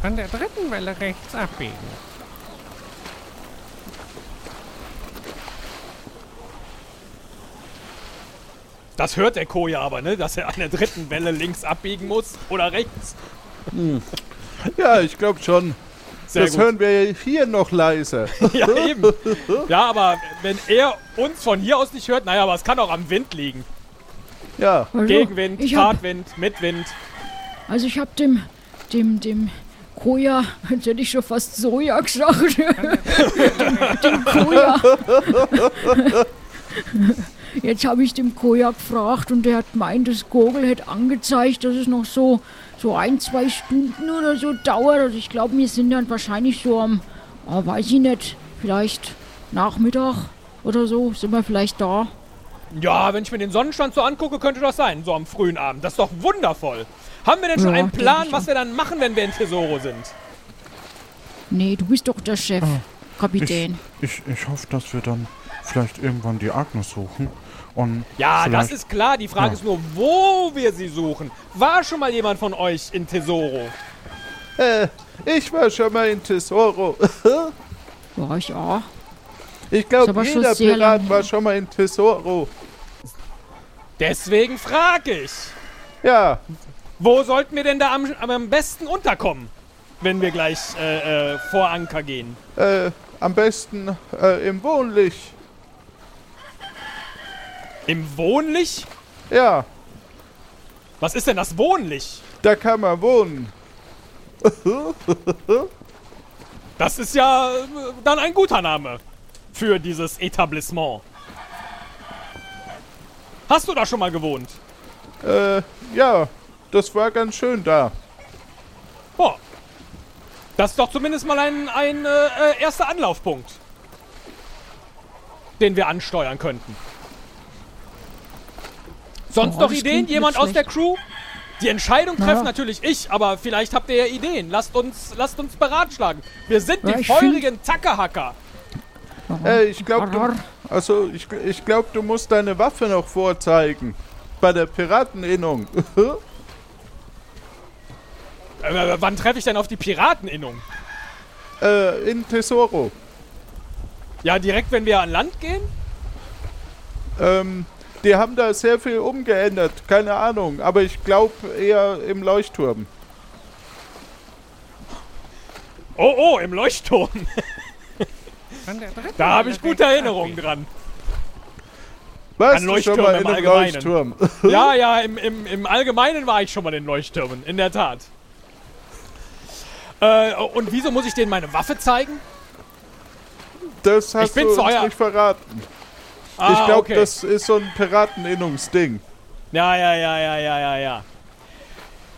An der dritten Welle rechts abbiegen. Das hört der Koja aber, ne? Dass er an der dritten Welle links abbiegen muss oder rechts. Ja, ich glaube schon. Sehr das gut. hören wir hier noch leise. Ja, eben. Ja, aber wenn er uns von hier aus nicht hört, naja, aber es kann auch am Wind liegen. Ja, Also, Gegenwind, Fahrtwind, Mitwind. Also ich hab dem, dem, dem Koja, jetzt hätte ich schon fast Soja gesagt. dem, Koja. Jetzt habe ich dem Koja gefragt und der hat gemeint, das Gogel hätte angezeigt, dass es noch so, so ein, zwei Stunden oder so dauert. Also ich glaube, wir sind dann wahrscheinlich so am, oh, weiß ich nicht, vielleicht Nachmittag oder so, sind wir vielleicht da. Ja, wenn ich mir den Sonnenstand so angucke, könnte das sein, so am frühen Abend. Das ist doch wundervoll. Haben wir denn schon Ja, einen Plan, ich was wir dann machen, wenn wir in Tesoro sind? Nee, du bist doch der Chef, Ah, Kapitän. ich, ich hoffe, dass wir dann vielleicht irgendwann die Agnes suchen. Und Ja, das ist klar. Die Frage Ja. ist nur, wo wir sie suchen. War schon mal jemand von euch in Tesoro? Äh, ich war schon mal in Tesoro. War ich auch. Ich glaube, jeder Pirat war schon mal in Tesoro. Deswegen frage ich. Ja, Wo sollten wir denn da am, am besten unterkommen, wenn wir gleich äh, äh, vor Anker gehen? äh, am besten äh, im Wohnlich. Im Wohnlich? Ja, Was ist denn das Wohnlich? da kann man wohnen. Das ist ja äh, dann ein guter Name für dieses Etablissement. Hast du da schon mal gewohnt? Äh, ja, das war ganz schön da. Boah. Das ist doch zumindest mal ein, ein äh, äh, erster Anlaufpunkt, den wir ansteuern könnten. Sonst Oh, noch Ideen? Jemand aus der. Crew? Die Entscheidung Na trefft ja. natürlich ich, aber vielleicht habt ihr ja Ideen. Lasst uns, lasst uns beratschlagen. Wir sind Ja, die feurigen Tackerhacker. Äh, ich glaube, du, also ich, ich glaub, du musst deine Waffe noch vorzeigen. Bei der Pirateninnung. Äh, wann treffe ich denn auf die Pirateninnung? äh, in Tesoro. Ja, direkt, wenn wir an Land gehen? Ähm, die haben da sehr viel umgeändert. Keine Ahnung. Aber ich glaube eher im Leuchtturm. Oh, oh, im Leuchtturm. Da habe ich gute Erinnerungen abbiegen. dran. Warst An du schon mal im in einem Allgemeinen. Leuchtturm? Ja, ja, im, im, im Allgemeinen war ich schon mal in Leuchttürmen, in der Tat. Äh, und wieso muss ich denen meine Waffe zeigen? Das hast bin du zu uns euer- nicht verraten. Ah, ich glaube, okay. das ist so ein Pirateninnungsding. Ja, ja, ja, ja, ja, ja, ja.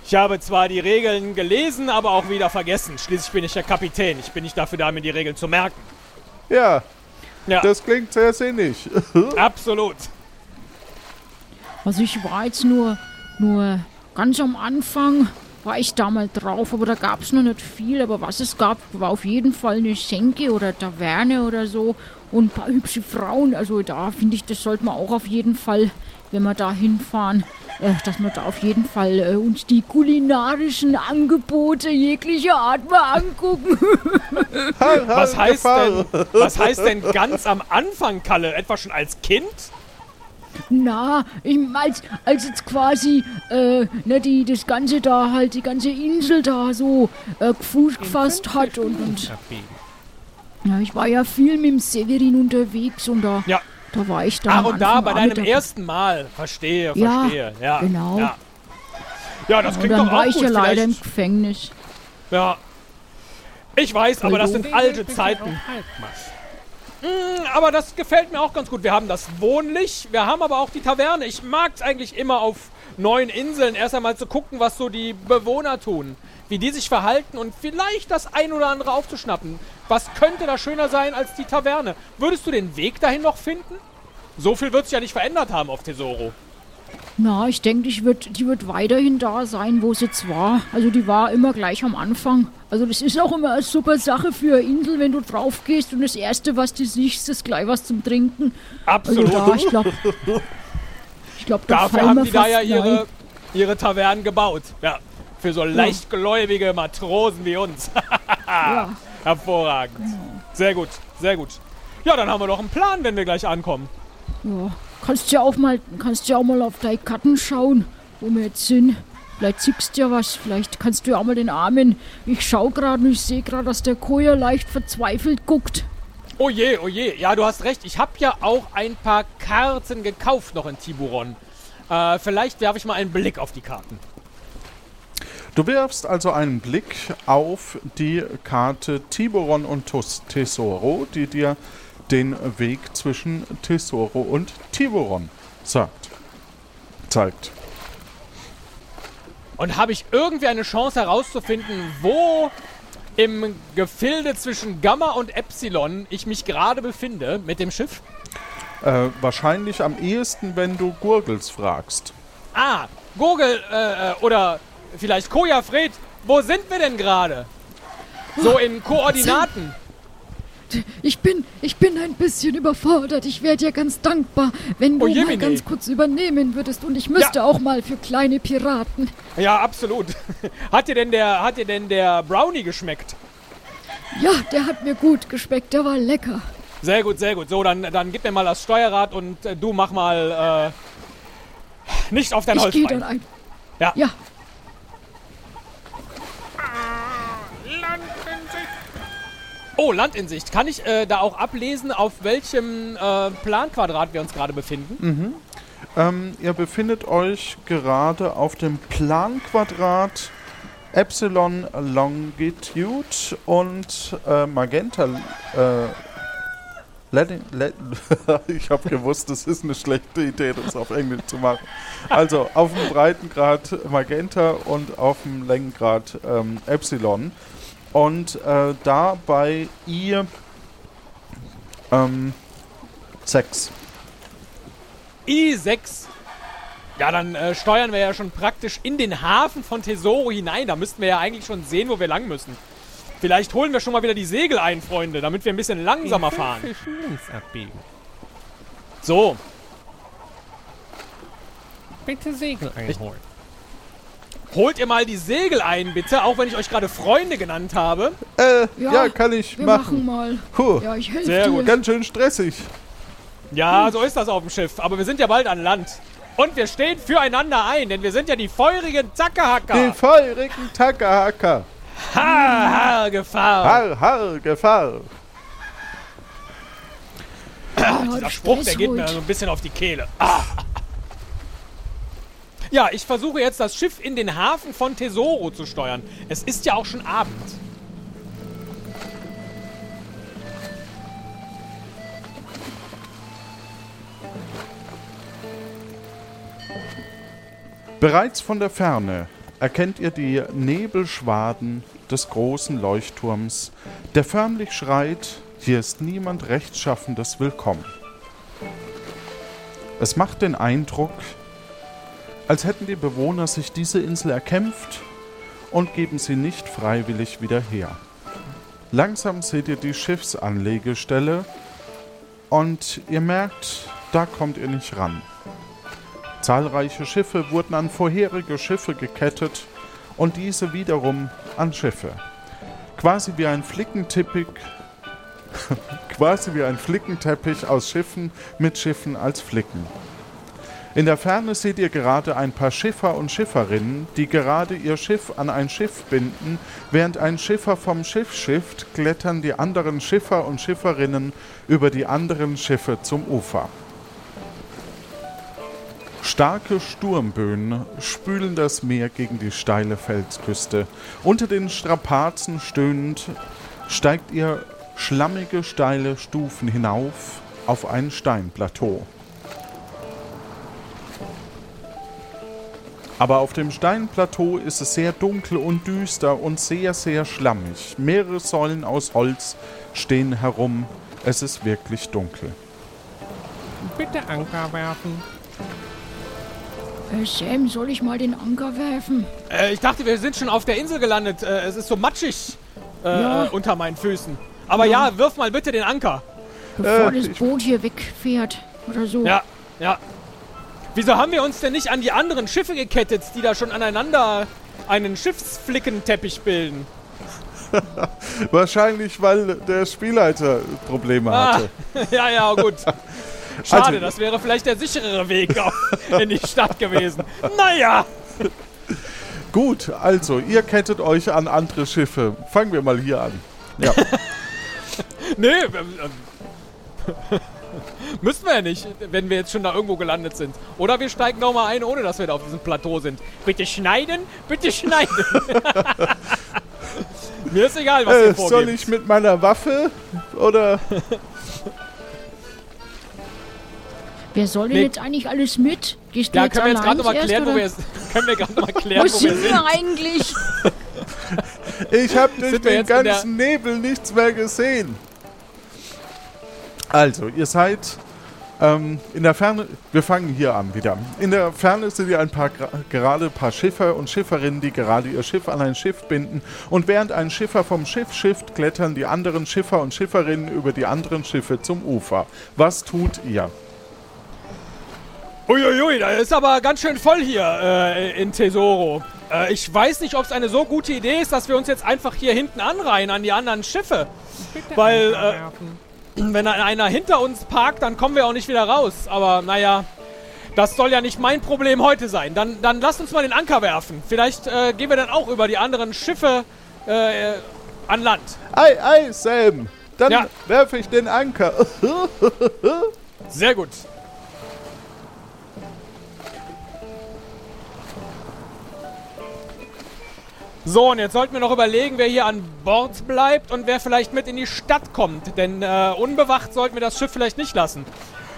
Ich habe zwar die Regeln gelesen, aber auch wieder vergessen. Schließlich bin ich der Kapitän. Ich bin nicht dafür da, mir die Regeln zu merken. Ja, Ja, das klingt sehr sinnig. absolut. Also ich war jetzt nur, nur ganz am Anfang, war ich da mal drauf, aber da gab es noch nicht viel. Aber was es gab, war auf jeden Fall eine Schenke oder Taverne oder so und ein paar hübsche Frauen. Also da finde ich, das sollte man auch auf jeden Fall, wenn wir da hinfahren, äh, dass wir da auf jeden Fall äh, uns die kulinarischen Angebote jeglicher Art mal angucken. Was heißt, denn, was heißt denn ganz am Anfang, Kalle? Etwa schon als Kind? Na, ich, als, als jetzt quasi, äh, ne, die, das Ganze da halt, die ganze Insel da so äh, Fuß gefasst 50 hat und, und ja, ich war ja viel mit dem Severin unterwegs und da, Ja. Da war ich da. Ach, und da bei deinem ersten Mal. Verstehe, Ja, verstehe. Ja, genau. Ja, ja das klingt dann doch war auch ich gut. ja leider im Gefängnis. Ja. Ich weiß, aber das doof. sind alte Zeiten. Halbmast. Aber das gefällt mir auch ganz gut. Wir haben das Wohnlich, wir haben aber auch die Taverne. Ich mag es eigentlich immer auf neuen Inseln erst einmal zu gucken, was so die Bewohner tun. Wie die sich verhalten und vielleicht das ein oder andere aufzuschnappen. Was könnte da schöner sein als die Taverne? Würdest du den Weg dahin noch finden? So viel wird sich ja nicht verändert haben auf Tesoro. Na, ich denke, die wird, die wird weiterhin da sein, wo sie jetzt war. Also die war immer gleich am Anfang. Also das ist auch immer eine super Sache für eine Insel, wenn du drauf gehst und das Erste, was du siehst, ist gleich was zum Trinken. Also Absolut. da, ich glaube, ich glaube, da Dafür haben die da ja ihre, ihre Tavernen gebaut. Ja. Für so leichtgläubige Matrosen wie uns. Ja. Hervorragend. Sehr gut, sehr gut. Ja, dann haben wir doch einen Plan, wenn wir gleich ankommen. Ja, kannst ja auch mal, kannst ja auch mal auf deine Karten schauen, wo wir jetzt sind. Vielleicht siehst du ja was, vielleicht kannst du ja auch mal den Armen. Ich schau gerade und ich sehe gerade, dass der Koja leicht verzweifelt guckt. Oh je, oh je. Ja, du hast recht. Ich habe ja auch ein paar Karten gekauft noch in Tiburon. Äh, vielleicht werfe ich mal einen Blick auf die Karten. Du wirfst also einen Blick auf die Karte Tiburon und Tesoro, die dir den Weg zwischen Tesoro und Tiburon sagt. Zeigt. Und habe ich irgendwie eine Chance herauszufinden, wo im Gefilde zwischen Gamma und Epsilon ich mich gerade befinde mit dem Schiff? Äh, wahrscheinlich am ehesten, wenn du Gurgels fragst. Ah, Gurgel äh, äh, oder vielleicht Koja Fred, wo sind wir denn gerade? So in Koordinaten. Ich bin, ich bin ein bisschen überfordert. Ich wäre dir ganz dankbar, wenn du Oh, mal ganz kurz übernehmen würdest. Und ich müsste Ja. auch mal für kleine Piraten. Ja, absolut. Hat dir denn der, hat dir denn der Brownie geschmeckt? Ja, der hat mir gut geschmeckt. Der war lecker. Sehr gut, sehr gut. So, dann, dann gib mir mal das Steuerrad und äh, du mach mal äh, nicht auf dein ich Holzbein. dann ein. Ja. Ja, Landen Sie. Oh, Land in Sicht. Kann ich äh, da auch ablesen, auf welchem äh, Planquadrat wir uns gerade befinden? Mhm. Ähm, ihr befindet euch gerade auf dem Planquadrat Epsilon Longitude und äh, Magenta. Äh, Letting, let, ich habe gewusst, es ist eine schlechte Idee, das auf Englisch zu machen. Also auf dem Breitengrad Magenta und auf dem Längengrad ähm, Epsilon. Und äh, da bei I ähm, 6. I6. Ja, dann äh, steuern wir ja schon praktisch in den Hafen von Tesoro hinein. Da müssten wir ja eigentlich schon sehen, wo wir lang müssen. Vielleicht holen wir schon mal wieder die Segel ein, Freunde, damit wir ein bisschen langsamer fahren. links abbiegen. So, Bitte Segel einholen. Holt ihr mal die Segel ein, bitte, auch wenn ich euch gerade Freunde genannt habe. Äh, ja, Ja, kann ich Wir machen. machen mal. Puh, Ja, ich helfe Sehr dir. gut. ganz schön stressig. Ja, so ist das auf dem Schiff. Aber wir sind ja bald an Land. Und wir stehen füreinander ein, denn wir sind ja die feurigen Die Zackehacker. feurigen Tackerhacker. Ha, ha, Gefahr. Har, har, Gefahr. Ja, Dieser Spruch, der geht mir so ein bisschen auf die Kehle. Ah. Ja, ich versuche jetzt das Schiff in den Hafen von Tesoro zu steuern. Es ist ja auch schon Abend. Bereits von der Ferne erkennt ihr die Nebelschwaden des großen Leuchtturms, der förmlich schreit, hier ist niemand Rechtschaffendes willkommen. Es macht den Eindruck, als hätten die Bewohner sich diese Insel erkämpft und geben sie nicht freiwillig wieder her. Langsam seht ihr die Schiffsanlegestelle und ihr merkt, da kommt ihr nicht ran. Zahlreiche Schiffe wurden an vorherige Schiffe gekettet und diese wiederum an Schiffe. Quasi wie ein Flickenteppich, quasi wie ein Flickenteppich aus Schiffen mit Schiffen als Flicken. In der Ferne seht ihr gerade ein paar Schiffer und Schifferinnen, die gerade ihr Schiff an ein Schiff binden. Während ein Schiffer vom Schiff schifft, klettern die anderen Schiffer und Schifferinnen über die anderen Schiffe zum Ufer. Starke Sturmböen spülen das Meer gegen die steile Felsküste. Unter den Strapazen stöhnend steigt ihr schlammige, steile Stufen hinauf auf ein Steinplateau. Aber auf dem Steinplateau ist es sehr dunkel und düster und sehr, sehr schlammig. Mehrere Säulen aus Holz stehen herum. Es ist wirklich dunkel. Bitte Anker werfen. Äh, Sam, soll ich mal den Anker werfen? Äh, ich dachte, wir sind schon auf der Insel gelandet. Äh, es ist so matschig äh, Ja. äh, unter meinen Füßen. Aber ja. wirf mal bitte den Anker. Bevor Äh, das Boot hier wegfährt oder so. Ja, ja. Wieso haben wir uns denn nicht an die anderen Schiffe gekettet, die da schon aneinander einen Schiffsflickenteppich bilden? Wahrscheinlich, weil der Spielleiter Probleme Ah, hatte. ja, ja, gut. Schade, Also- das wäre vielleicht der sicherere Weg in die Stadt gewesen. Naja, Gut, also, ihr kettet euch an andere Schiffe. Fangen wir mal hier an. Ja. nee, ähm, müssen wir ja nicht, wenn wir jetzt schon da irgendwo gelandet sind. Oder wir steigen nochmal ein, ohne dass wir da auf diesem Plateau sind. Bitte schneiden, bitte schneiden. Mir ist egal, was ihr äh, vorgebt. soll ich mit meiner Waffe oder Wer soll denn Nee. jetzt eigentlich alles mit? Gehst du Ja, jetzt können wir jetzt gerade allein nochmal klären, wo wir, erst, können wir gerade nochmal klären, Wo wo wir sind sind. wir eigentlich? Ich habe durch Sind den jetzt ganzen Nebel nichts mehr gesehen. Also, ihr seid ähm, in der Ferne. Wir fangen hier an wieder. In der Ferne sind ihr ein paar gerade ein paar Schiffer und Schifferinnen, die gerade ihr Schiff an ein Schiff binden. Und während ein Schiffer vom Schiff schifft, klettern die anderen Schiffer und Schifferinnen über die anderen Schiffe zum Ufer. Was tut ihr? Uiuiui, da ist aber ganz schön voll hier äh, in Tesoro. Äh, ich weiß nicht, ob es eine so gute Idee ist, dass wir uns jetzt einfach hier hinten anreihen an die anderen Schiffe. Bitte Weil, äh. Wenn einer hinter uns parkt, dann kommen wir auch nicht wieder raus. Aber naja, das soll ja nicht mein Problem heute sein. Dann, dann lasst uns mal den Anker werfen. Vielleicht äh, gehen wir dann auch über die anderen Schiffe äh, an Land. Ei, ei, Sam. Dann Ja. werfe ich den Anker. Sehr gut. So, und jetzt sollten wir noch überlegen, wer hier an Bord bleibt und wer vielleicht mit in die Stadt kommt. Denn äh, unbewacht sollten wir das Schiff vielleicht nicht lassen.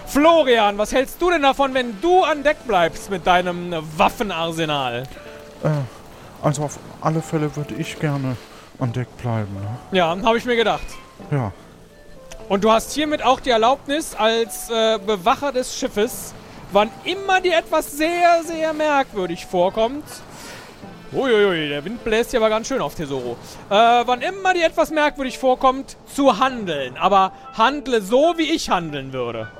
Florian, was hältst du denn davon, wenn du an Deck bleibst mit deinem Waffenarsenal? Äh, also auf alle Fälle würde ich gerne an Deck bleiben. Ne? Ja, habe ich mir gedacht. Ja. Und du hast hiermit auch die Erlaubnis, als äh, Bewacher des Schiffes, wann immer dir etwas sehr, sehr merkwürdig vorkommt. Uiuiui, der Wind bläst hier aber ganz schön auf Tesoro. Äh, wann immer dir etwas merkwürdig vorkommt, zu handeln. Aber handle so, wie ich handeln würde.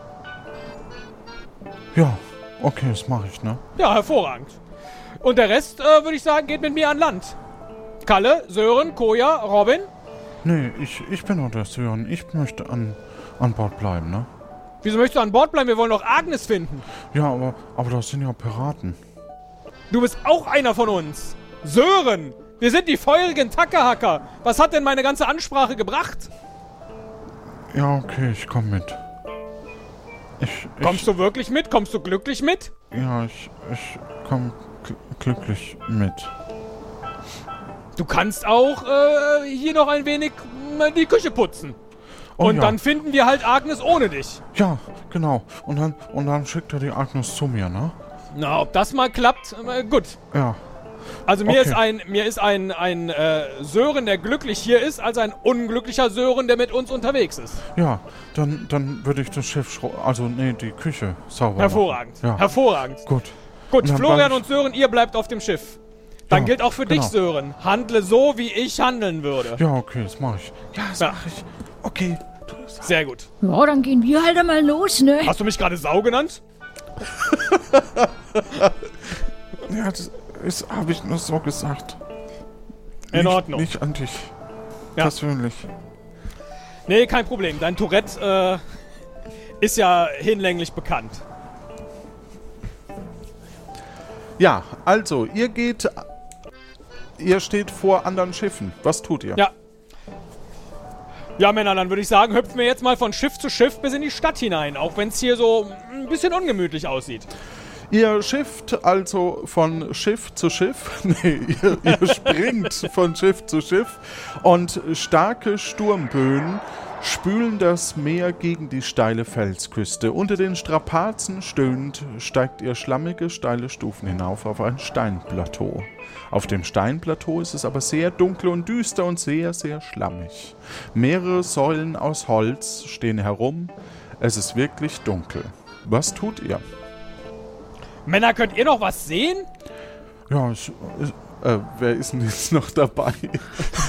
Ja, okay, das mache ich, ne? Ja, hervorragend. Und der Rest, äh, würde ich sagen, geht mit mir an Land. Kalle, Sören, Koja, Robin. Nee, ich, ich bin nur der Sören. Ich möchte an, an Bord bleiben, ne? Wieso möchtest du an Bord bleiben? Wir wollen doch Agnes finden. Ja, aber, aber das sind ja Piraten. Du bist auch einer von uns. Sören, wir sind die feurigen Tackerhacker. Was hat denn meine ganze Ansprache gebracht? Ja, okay, ich komm mit. Ich, ich, Kommst du wirklich mit? Kommst du glücklich mit? Ja, ich, ich komm gl glücklich mit. Du kannst auch äh, hier noch ein wenig die Küche putzen. Oh Und ja. dann finden wir halt Agnes ohne dich. Ja, genau. Und dann, und dann schickt er die Agnes zu mir, ne? Na, ob das mal klappt, äh, gut. Ja. Also mir Okay. ist ein, mir ist ein, ein äh, Sören, der glücklich hier ist, als ein unglücklicher Sören, der mit uns unterwegs ist. Ja, dann, dann würde ich das Schiff, also nee, die Küche sauber Hervorragend. machen. Ja, Hervorragend. gut. Gut, Und Florian und Sören, ihr bleibt auf dem Schiff. Dann Ja, gilt auch für genau. dich, Sören. Handle so, wie ich handeln würde. Ja, okay, das mache ich. Ja, das Ja. mache ich. Okay. Sehr gut. Ja, dann gehen wir halt einmal los, ne? Hast du mich gerade Sau genannt? Ja, das ist, habe ich nur so gesagt. In nicht, Ordnung. Nicht an dich. Ja. Persönlich. Nee, kein Problem. Dein Tourette äh, ist ja hinlänglich bekannt. Ja, also, ihr geht. Ihr steht vor anderen Schiffen. Was tut ihr? Ja. Ja, Männer, dann würde ich sagen, hüpfen wir jetzt mal von Schiff zu Schiff bis in die Stadt hinein. Auch wenn es hier so ein bisschen ungemütlich aussieht. Ihr schifft also von Schiff zu Schiff. Nee, ihr, ihr springt von Schiff zu Schiff. Und starke Sturmböen spülen das Meer gegen die steile Felsküste. Unter den Strapazen stöhnend steigt ihr schlammige, steile Stufen hinauf auf ein Steinplateau. Auf dem Steinplateau ist es aber sehr dunkel und düster und sehr, sehr schlammig. Mehrere Säulen aus Holz stehen herum. Es ist wirklich dunkel. Was tut ihr? Männer, könnt ihr noch was sehen? Ja, ich, ich, äh, wer ist denn jetzt noch dabei?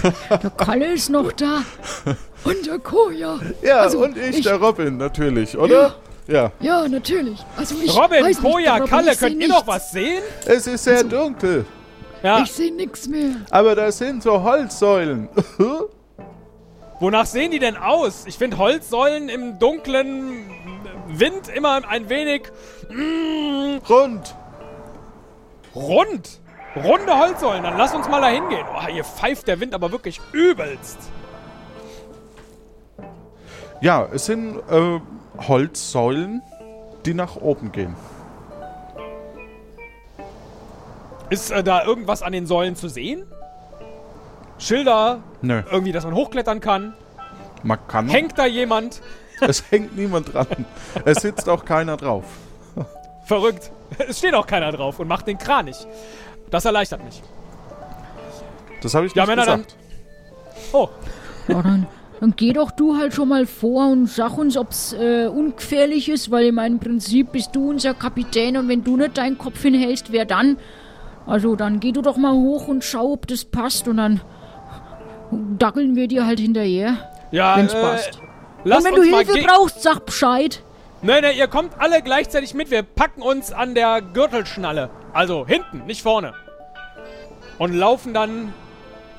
Der Kalle ist noch da. Und der Koja. Ja, Also, und ich, ich- der Robin, natürlich, oder? Ja. Ja, natürlich. Also ich Robin, weiß nicht, Koja, Kalle, könnt ihr noch was sehen? Es ist sehr dunkel, Ja. Ich sehe nichts mehr. aber da sind so Holzsäulen. Wonach sehen die denn aus? Ich finde Holzsäulen im dunklen Wind immer ein wenig mm, Rund. rund. Runde Holzsäulen. Dann lass uns mal da hingehen. Oh, hier pfeift der Wind aber wirklich übelst. Ja, es sind äh, Holzsäulen, die nach oben gehen. Ist äh, da irgendwas an den Säulen zu sehen? Schilder, Nö, irgendwie, dass man hochklettern kann. man kann. Hängt da jemand? Es hängt niemand dran. Es sitzt auch keiner drauf. Verrückt. Es steht auch keiner drauf und macht den Kranich. Das erleichtert mich. Das habe ich Ja, nicht Männer, dann- gesagt. Oh, Ja, dann, dann geh doch du halt schon mal vor und sag uns, ob's äh, ungefährlich ist, weil ich meine, im Prinzip bist du unser Kapitän und wenn du nicht deinen Kopf hinhältst, wer dann? Also dann geh du doch mal hoch und schau, ob das passt und dann dackeln wir dir halt hinterher, ja, wenn's äh, passt. und wenn du Hilfe brauchst, sag Bescheid. Nee, nee, ihr kommt alle gleichzeitig mit. Wir packen uns an der Gürtelschnalle. Also hinten, nicht vorne. Und laufen dann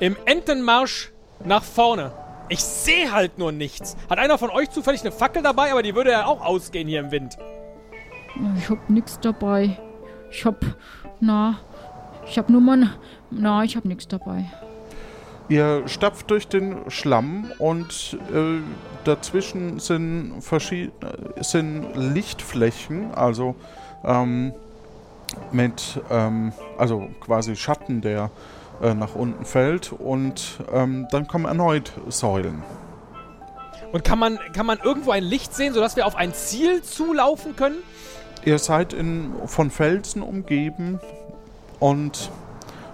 im Entenmarsch nach vorne. Ich sehe halt nur nichts. Hat einer von euch zufällig eine Fackel dabei, aber die würde ja auch ausgehen hier im Wind. Ich hab nix dabei. Ich hab, na, ich hab nur mal, na, ich hab nix dabei. Ihr stapft durch den Schlamm und äh, dazwischen sind, sind Lichtflächen, also ähm, mit, ähm, also quasi Schatten, der äh, nach unten fällt und ähm, dann kommen erneut Säulen. Und kann man, kann man irgendwo ein Licht sehen, sodass wir auf ein Ziel zulaufen können? Ihr seid in, von Felsen umgeben und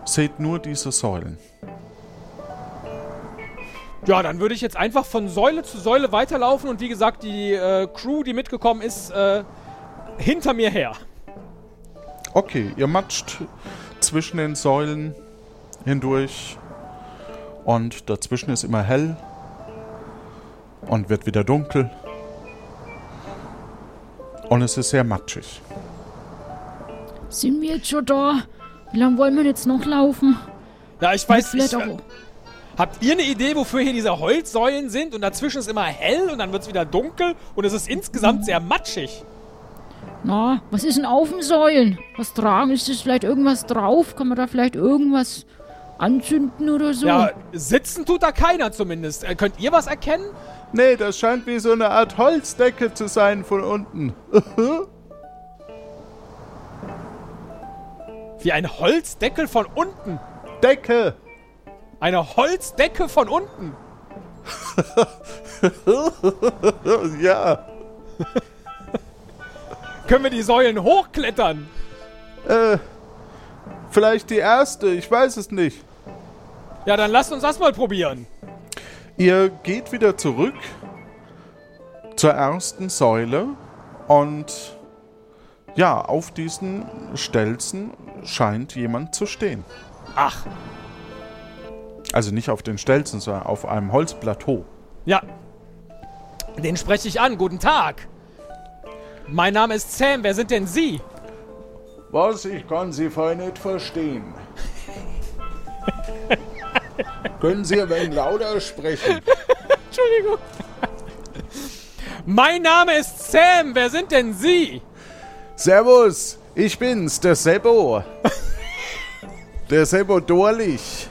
seht nur diese Säulen. Ja, dann würde ich jetzt einfach von Säule zu Säule weiterlaufen und wie gesagt, die äh, Crew, die mitgekommen ist, äh, hinter mir her. Okay, ihr matscht zwischen den Säulen hindurch und dazwischen ist immer hell und wird wieder dunkel und es ist sehr matschig. Sind wir jetzt schon da? Wie lange wollen wir jetzt noch laufen? Ja, ich weiß nicht. Habt ihr eine Idee, wofür hier diese Holzsäulen sind? Und dazwischen ist immer hell und dann wird es wieder dunkel und es ist insgesamt sehr matschig. Na, was ist denn auf den Säulen? Was tragen? Ist das vielleicht irgendwas drauf? Kann man da vielleicht irgendwas anzünden oder so? Ja, sitzen tut da keiner zumindest. Äh, könnt ihr was erkennen? Nee, das scheint wie so eine Art Holzdecke zu sein von unten. Wie ein Holzdeckel von unten. Decke! Eine Holzdecke von unten. ja. Können wir die Säulen hochklettern? Äh, vielleicht die erste, ich weiß es nicht. Ja, dann lasst uns das mal probieren. Ihr geht wieder zurück zur ersten Säule und ja, auf diesen Stelzen scheint jemand zu stehen. Ach, Also nicht auf den Stelzen, sondern auf einem Holzplateau. ja. Den spreche ich an. Guten Tag. Mein Name ist Sam. Wer sind denn Sie? Was? Ich kann Sie vorher nicht verstehen. Können Sie ein wenig lauter sprechen? Entschuldigung. Mein Name ist Sam. Wer sind denn Sie? Servus, ich bin's, der Seppo. der Seppo Dorlich.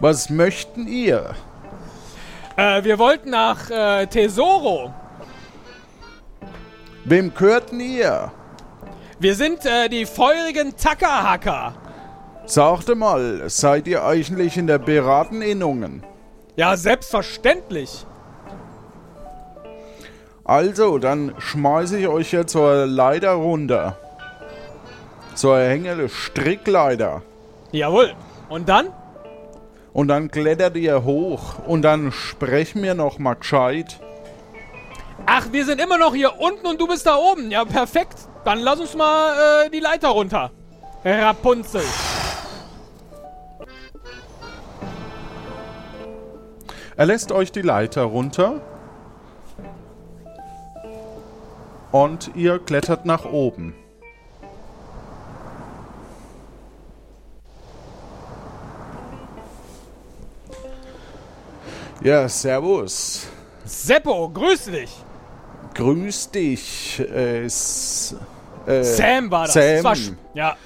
Was möchten ihr? Äh, wir wollten nach äh, Tesoro. Wem gehörten ihr? Wir sind äh, die feurigen Tackerhacker. Sagte mal, seid ihr eigentlich in der Berateninnungen? Ja, selbstverständlich. Also, dann schmeiße ich euch jetzt eine Leiter runter. So eine hängende Strickleiter. Jawohl. Und dann? Und dann klettert ihr hoch. Und dann sprechen wir noch mal gescheit. Ach, wir sind immer noch hier unten und du bist da oben. Ja, perfekt. Dann lass uns mal äh, die Leiter runter. Rapunzel. Er lässt euch die Leiter runter. Und ihr klettert nach oben. Ja, servus. Seppo, grüß dich. Grüß dich. Äh, äh, Sam war das. Sam. das war ja.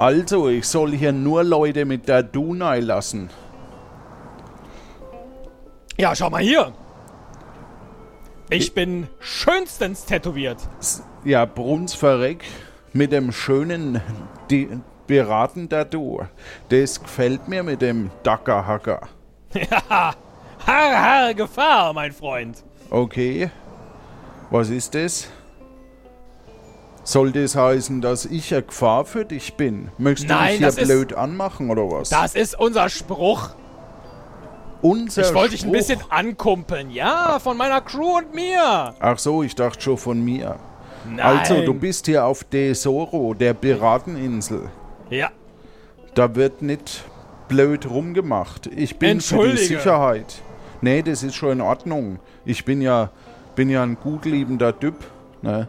Also, ich soll hier nur Leute mit der Dunai lassen. ja, schau mal hier. Ich bin schönstens tätowiert. Ja, Brunsverreck mit dem schönen Piraten-Tattoo. Das gefällt mir mit dem Dackerhacker. Ja, har, har, Gefahr, mein Freund. Okay. Was ist das? Soll das heißen, dass ich eine Gefahr für dich bin? Möchtest du Nein, mich hier blöd anmachen oder was? Das ist unser Spruch. Unser Ich wollte dich ein bisschen ankumpeln. Ja, von meiner Crew und mir. Ach so, ich dachte schon von mir. Nein. Also, du bist hier auf Desoro, der Pirateninsel. Ja. Da wird nicht blöd rumgemacht. Ich bin für die. Sicherheit. Nee, das ist schon in Ordnung. Ich bin ja, bin ja ein gutliebender Typ. Ne?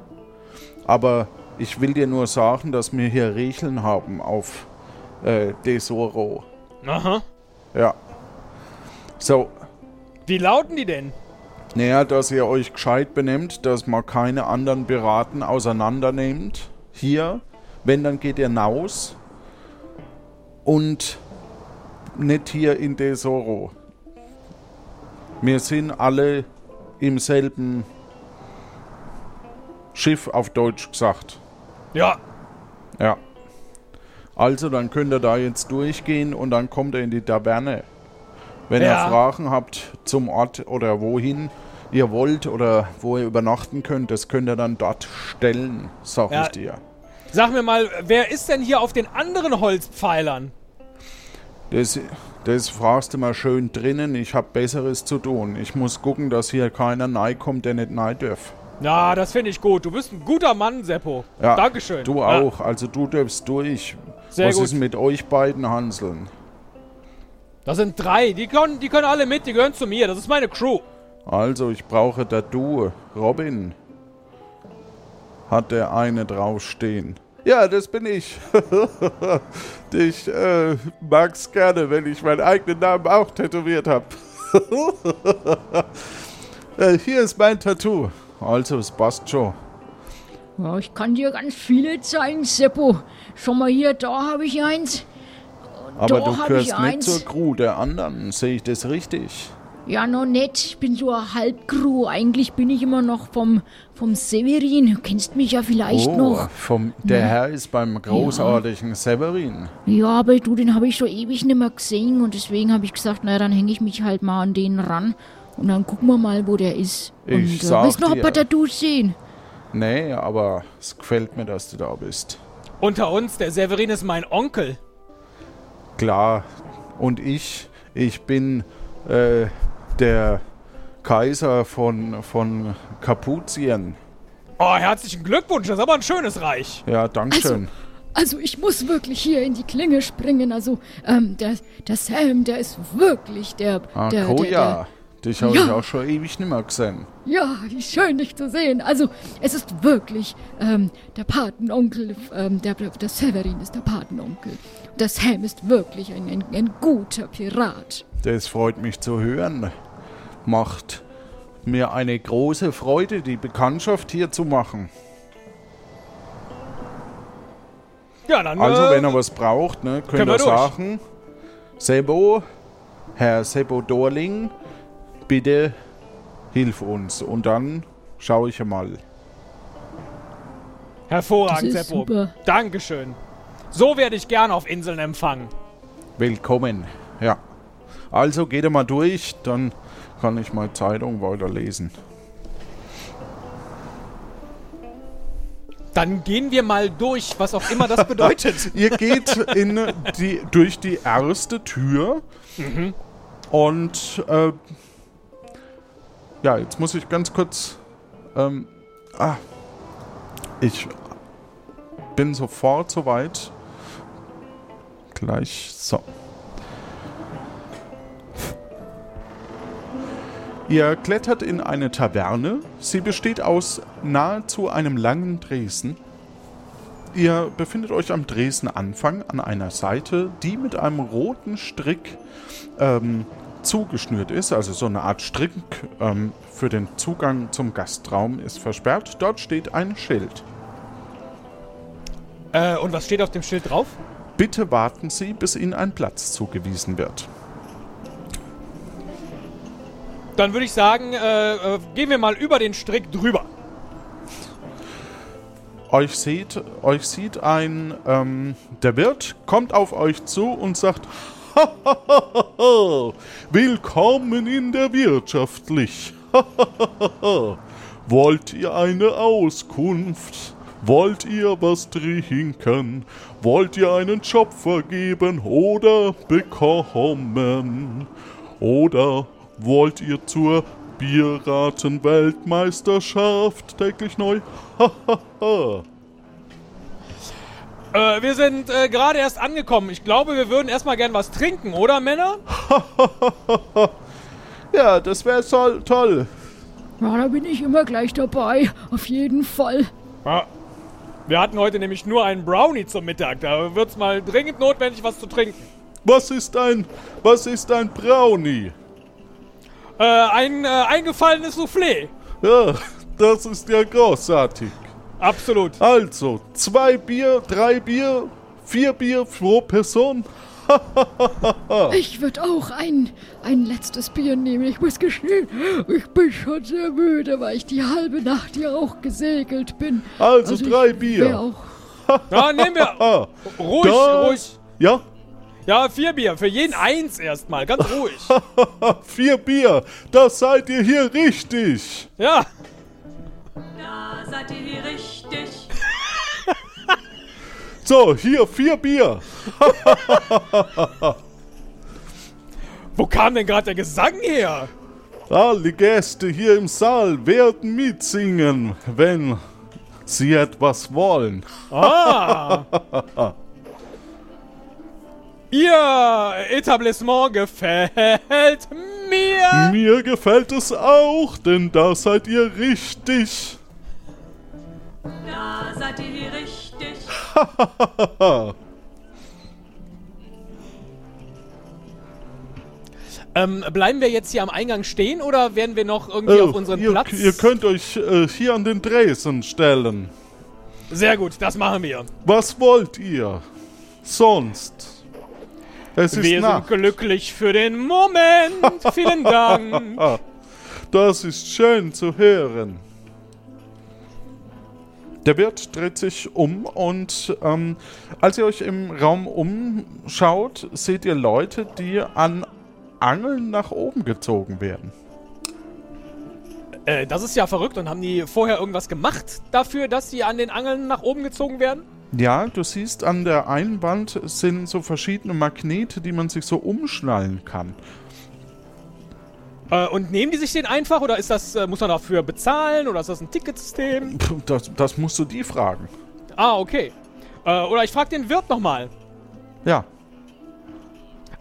Aber ich will dir nur sagen, dass wir hier Regeln haben auf äh, Desoro. Aha. Ja. So, Wie lauten die denn? naja, dass ihr euch gescheit benehmt, dass man keine anderen Piraten auseinandernehmt. Hier, wenn, dann geht ihr hinaus. Und nicht hier in Desoro. Wir sind alle im selben Schiff, auf Deutsch gesagt. Ja, Ja. Also, dann könnt ihr da jetzt durchgehen und dann kommt ihr in die Taverne. Wenn Ja. ihr Fragen habt zum Ort oder wohin ihr wollt oder wo ihr übernachten könnt, das könnt ihr dann dort stellen, sag Ja. ich dir. sag mir mal, wer ist denn hier auf den anderen Holzpfeilern? Das, das fragst du mal schön drinnen. Ich hab Besseres zu tun. Ich muss gucken, dass hier keiner nahe kommt, der nicht nahe darf. Na, das finde ich gut. Du bist ein guter Mann, Seppo. Ja, Dankeschön. Du Ja, auch. Also du darfst durch. Sehr Was gut. ist mit euch beiden Hanseln? Das sind drei. Die können, die können alle mit. Die gehören zu mir. Das ist meine Crew. Also, ich brauche da du. Robin. Hat der eine draufstehen. Ja, das bin ich. ich äh, mag's gerne, wenn ich meinen eigenen Namen auch tätowiert habe. äh, hier ist mein Tattoo. Also, es passt schon. Ja, ich kann dir ganz viele zeigen, Seppo. Schau mal hier, da habe ich eins. Aber Da du gehörst ich nicht eins. zur Crew der anderen. Sehe ich das richtig? Ja, noch nicht. Ich bin so eine Halbcrew. Eigentlich bin ich immer noch vom, vom Severin. Du kennst mich ja vielleicht oh, noch. vom, der Herr ist beim großartigen Severin. Ja, aber du, den habe ich schon ewig nicht mehr gesehen. Und deswegen habe ich gesagt, naja, dann hänge ich mich halt mal an den ran. Und dann gucken wir mal, wo der ist. Ich und äh, sag willst du noch ein paar Tattoos sehen? Nee, aber es gefällt mir, dass du da bist. Unter uns, der Severin ist mein Onkel. Klar. Und ich, ich bin äh, der Kaiser von, von Kapuzien. Oh, herzlichen Glückwunsch. Das ist aber ein schönes Reich. Ja, Dankeschön. Also ich muss wirklich hier in die Klinge springen. Also ähm, der, der Sam, der ist wirklich der... ah, der, Koja. Dich habe Ja. ich auch schon ewig nicht mehr gesehen. ja, wie schön dich zu sehen. Also es ist wirklich ähm, der Patenonkel, ähm, der, der Severin ist der Patenonkel. Der Sam ist wirklich ein, ein, ein guter Pirat. Das freut mich zu hören. Macht mir eine große Freude, die Bekanntschaft hier zu machen. Ja, dann. Also, äh, wenn er was braucht, ne, könnt können wir ihr sagen, Sebo, Herr Sebo Dorling, bitte hilf uns. Und dann schaue ich mal. Hervorragend, Seppo. super. Dankeschön. So werde ich gern auf Inseln empfangen. Willkommen. Ja. Also geht er mal durch, dann kann ich mal Zeitung weiterlesen. Dann gehen wir mal durch, was auch immer das bedeutet. Ihr geht in die, durch die erste Tür und äh, ja, jetzt muss ich ganz kurz. Ähm, ah, ich bin sofort soweit. Gleich so. Ihr klettert in eine Taverne. Sie besteht aus nahezu einem langen Dresen. Ihr befindet euch am Dresen-Anfang an einer Seite, die mit einem roten Strick ähm, zugeschnürt ist. Also so eine Art Strick ähm, für den Zugang zum Gastraum ist versperrt. Dort steht ein Schild. äh, und was steht auf dem Schild drauf? Bitte warten Sie, bis Ihnen ein Platz zugewiesen wird. Dann würde ich sagen, äh, äh, gehen wir mal über den Strick drüber. Euch sieht, euch sieht ein, ähm, der Wirt kommt auf euch zu und sagt, Willkommen in der Wirtschaftlich. Wollt ihr eine Auskunft? Wollt ihr was trinken? Wollt ihr einen Job vergeben oder bekommen? Oder wollt ihr zur Bierraten-Weltmeisterschaft täglich neu? Äh, wir sind äh, gerade erst angekommen. Ich glaube, wir würden erstmal gern was trinken, oder Männer? ja, das wäre so toll. Ja, da bin ich immer gleich dabei. Auf jeden Fall. Ja. Wir hatten heute nämlich nur einen Brownie zum Mittag. Da wird's mal dringend notwendig, was zu trinken. Was ist ein, was ist ein Brownie? Äh, ein äh, eingefallenes Soufflé. Ja, das ist ja großartig. Absolut. Also, zwei Bier, drei Bier, vier Bier pro Person. Ich würde auch ein, ein letztes Bier nehmen. Ich muss gestehen, ich bin schon sehr müde, weil ich die halbe Nacht hier auch gesegelt bin. Also, drei ich Bier. Ja, nehmen wir. Ruhig, Da- ruhig. ja, Ja, vier Bier. Für jeden eins erstmal. Ganz ruhig. vier Bier. Das seid ihr hier richtig. Ja. Da seid ihr hier richtig. So, hier vier Bier. Wo kam denn gerade der Gesang her? Alle Gäste hier im Saal werden mitsingen, wenn sie etwas wollen. Ah. Ihr Etablissement gefällt mir. Mir gefällt es auch, denn da seid ihr richtig. Da seid ihr hier richtig. Ähm, bleiben wir jetzt hier am Eingang stehen oder werden wir noch irgendwie auf unseren Äh, ihr, Platz? ihr könnt euch äh, hier an den Dresen stellen. Sehr gut, das machen wir. Was wollt ihr? Sonst. Es ist Wir Nacht. sind glücklich für den Moment. Vielen Dank. Das ist schön zu hören. Der Wirt dreht sich um und ähm, als ihr euch im Raum umschaut, seht ihr Leute, die an Angeln nach oben gezogen werden. Äh, das ist ja verrückt. Und haben die vorher irgendwas gemacht dafür, dass sie an den Angeln nach oben gezogen werden? Ja, du siehst an der einen Wand sind so verschiedene Magnete, die man sich so umschnallen kann. Äh, und nehmen die sich den einfach oder ist das, äh, muss man dafür bezahlen oder ist das ein Ticketsystem? Das, das musst du die fragen. Ah, okay. Äh, oder ich frage den Wirt nochmal. Ja.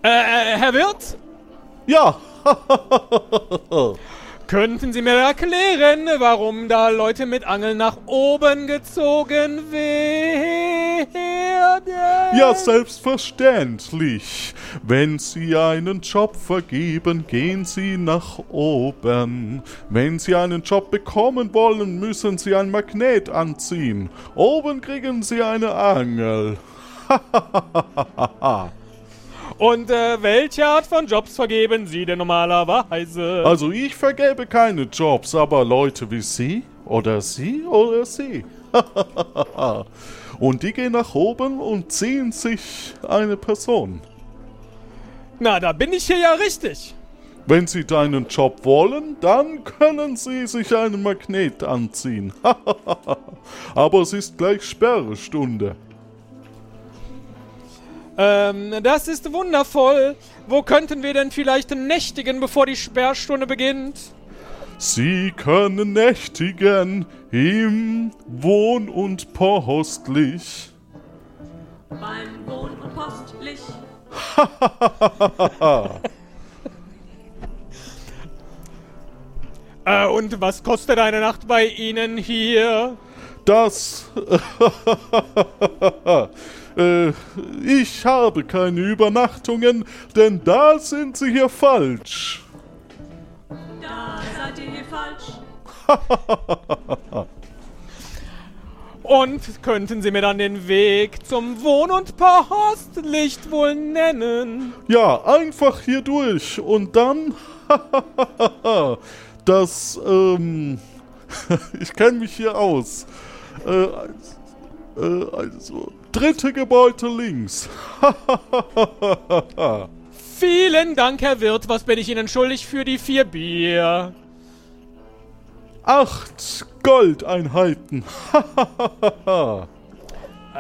Äh, äh, Herr Wirt, Ja, könnten Sie mir erklären, warum da Leute mit Angeln nach oben gezogen werden? Ja, selbstverständlich. Wenn Sie einen Job vergeben, gehen Sie nach oben. Wenn Sie einen Job bekommen wollen, müssen Sie ein Magnet anziehen. Oben kriegen Sie eine Angel. Und äh, welche Art von Jobs vergeben Sie denn normalerweise? Also ich vergebe keine Jobs, aber Leute wie Sie oder Sie oder Sie. und die gehen nach oben und ziehen sich eine Person. Na, da bin ich hier ja richtig. Wenn Sie deinen Job wollen, dann können Sie sich einen Magnet anziehen. Aber es ist gleich Sperrstunde. Ähm, das ist wundervoll. Wo könnten wir denn vielleicht nächtigen, bevor die Sperrstunde beginnt? Sie können nächtigen im Wohn- und Postlich. Beim Wohn- und Postlich. Äh, und was kostet eine Nacht bei Ihnen hier? Das. äh, ich habe keine Übernachtungen, denn da sind Sie hier falsch. Da seid ihr hier falsch. Und könnten Sie mir dann den Weg zum Wohn- und Postlicht wohl nennen? Ja, einfach hier durch und dann. das, ähm. ich kenne mich hier aus. Äh, äh, also, dritte Gebäude links. Vielen Dank, Herr Wirt. Was bin ich Ihnen schuldig für die vier Bier? Acht Goldeinheiten.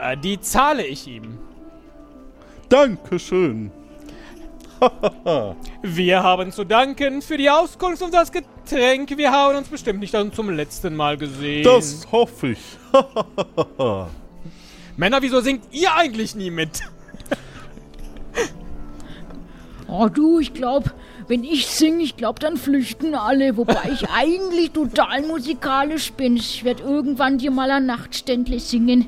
Äh, die zahle ich ihm. Dankeschön. Wir haben zu danken für die Auskunft und das Getränk. Wir haben uns bestimmt nicht dann zum letzten Mal gesehen. Das hoffe ich. Männer, wieso singt ihr eigentlich nie mit? Oh du, ich glaube, wenn ich singe, ich glaube, dann flüchten alle. Wobei ich eigentlich total musikalisch bin. Ich werde irgendwann dir mal ein Nachtständle singen.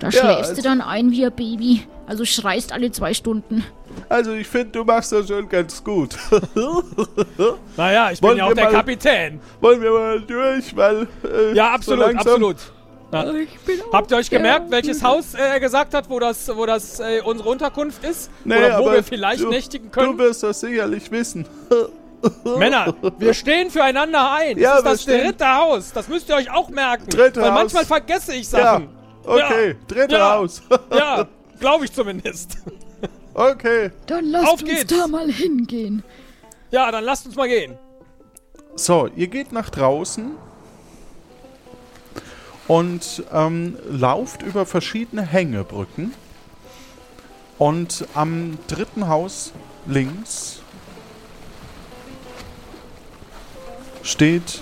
Da Ja, schläfst also- du dann ein wie ein Baby. Also schreist alle zwei Stunden. Also, ich finde, du machst das schon ganz gut. Naja, ich Wollen bin ja auch der mal- Kapitän. Wollen wir mal durch, weil. Äh, Ja, so absolut, langsam- absolut. Ja. Ich bin auch Habt ihr euch gemerkt, welches. Haus äh, er gesagt hat, wo das, wo das äh, unsere Unterkunft ist? Nee, Oder wo aber wir vielleicht du, nächtigen Du können? wirst das sicherlich wissen. Männer, wir stehen füreinander ein. Ja, das ist das dritte Haus. Das müsst ihr euch auch merken. Dritte Weil Haus. manchmal vergesse ich Ja, Sachen. okay, dritte Ja. Haus. Ja, glaube ich zumindest. okay. Dann lasst Auf uns geht's. da mal hingehen. Ja, dann lasst uns mal gehen. So, ihr geht nach draußen und ähm, lauft über verschiedene Hängebrücken. Und am dritten Haus links steht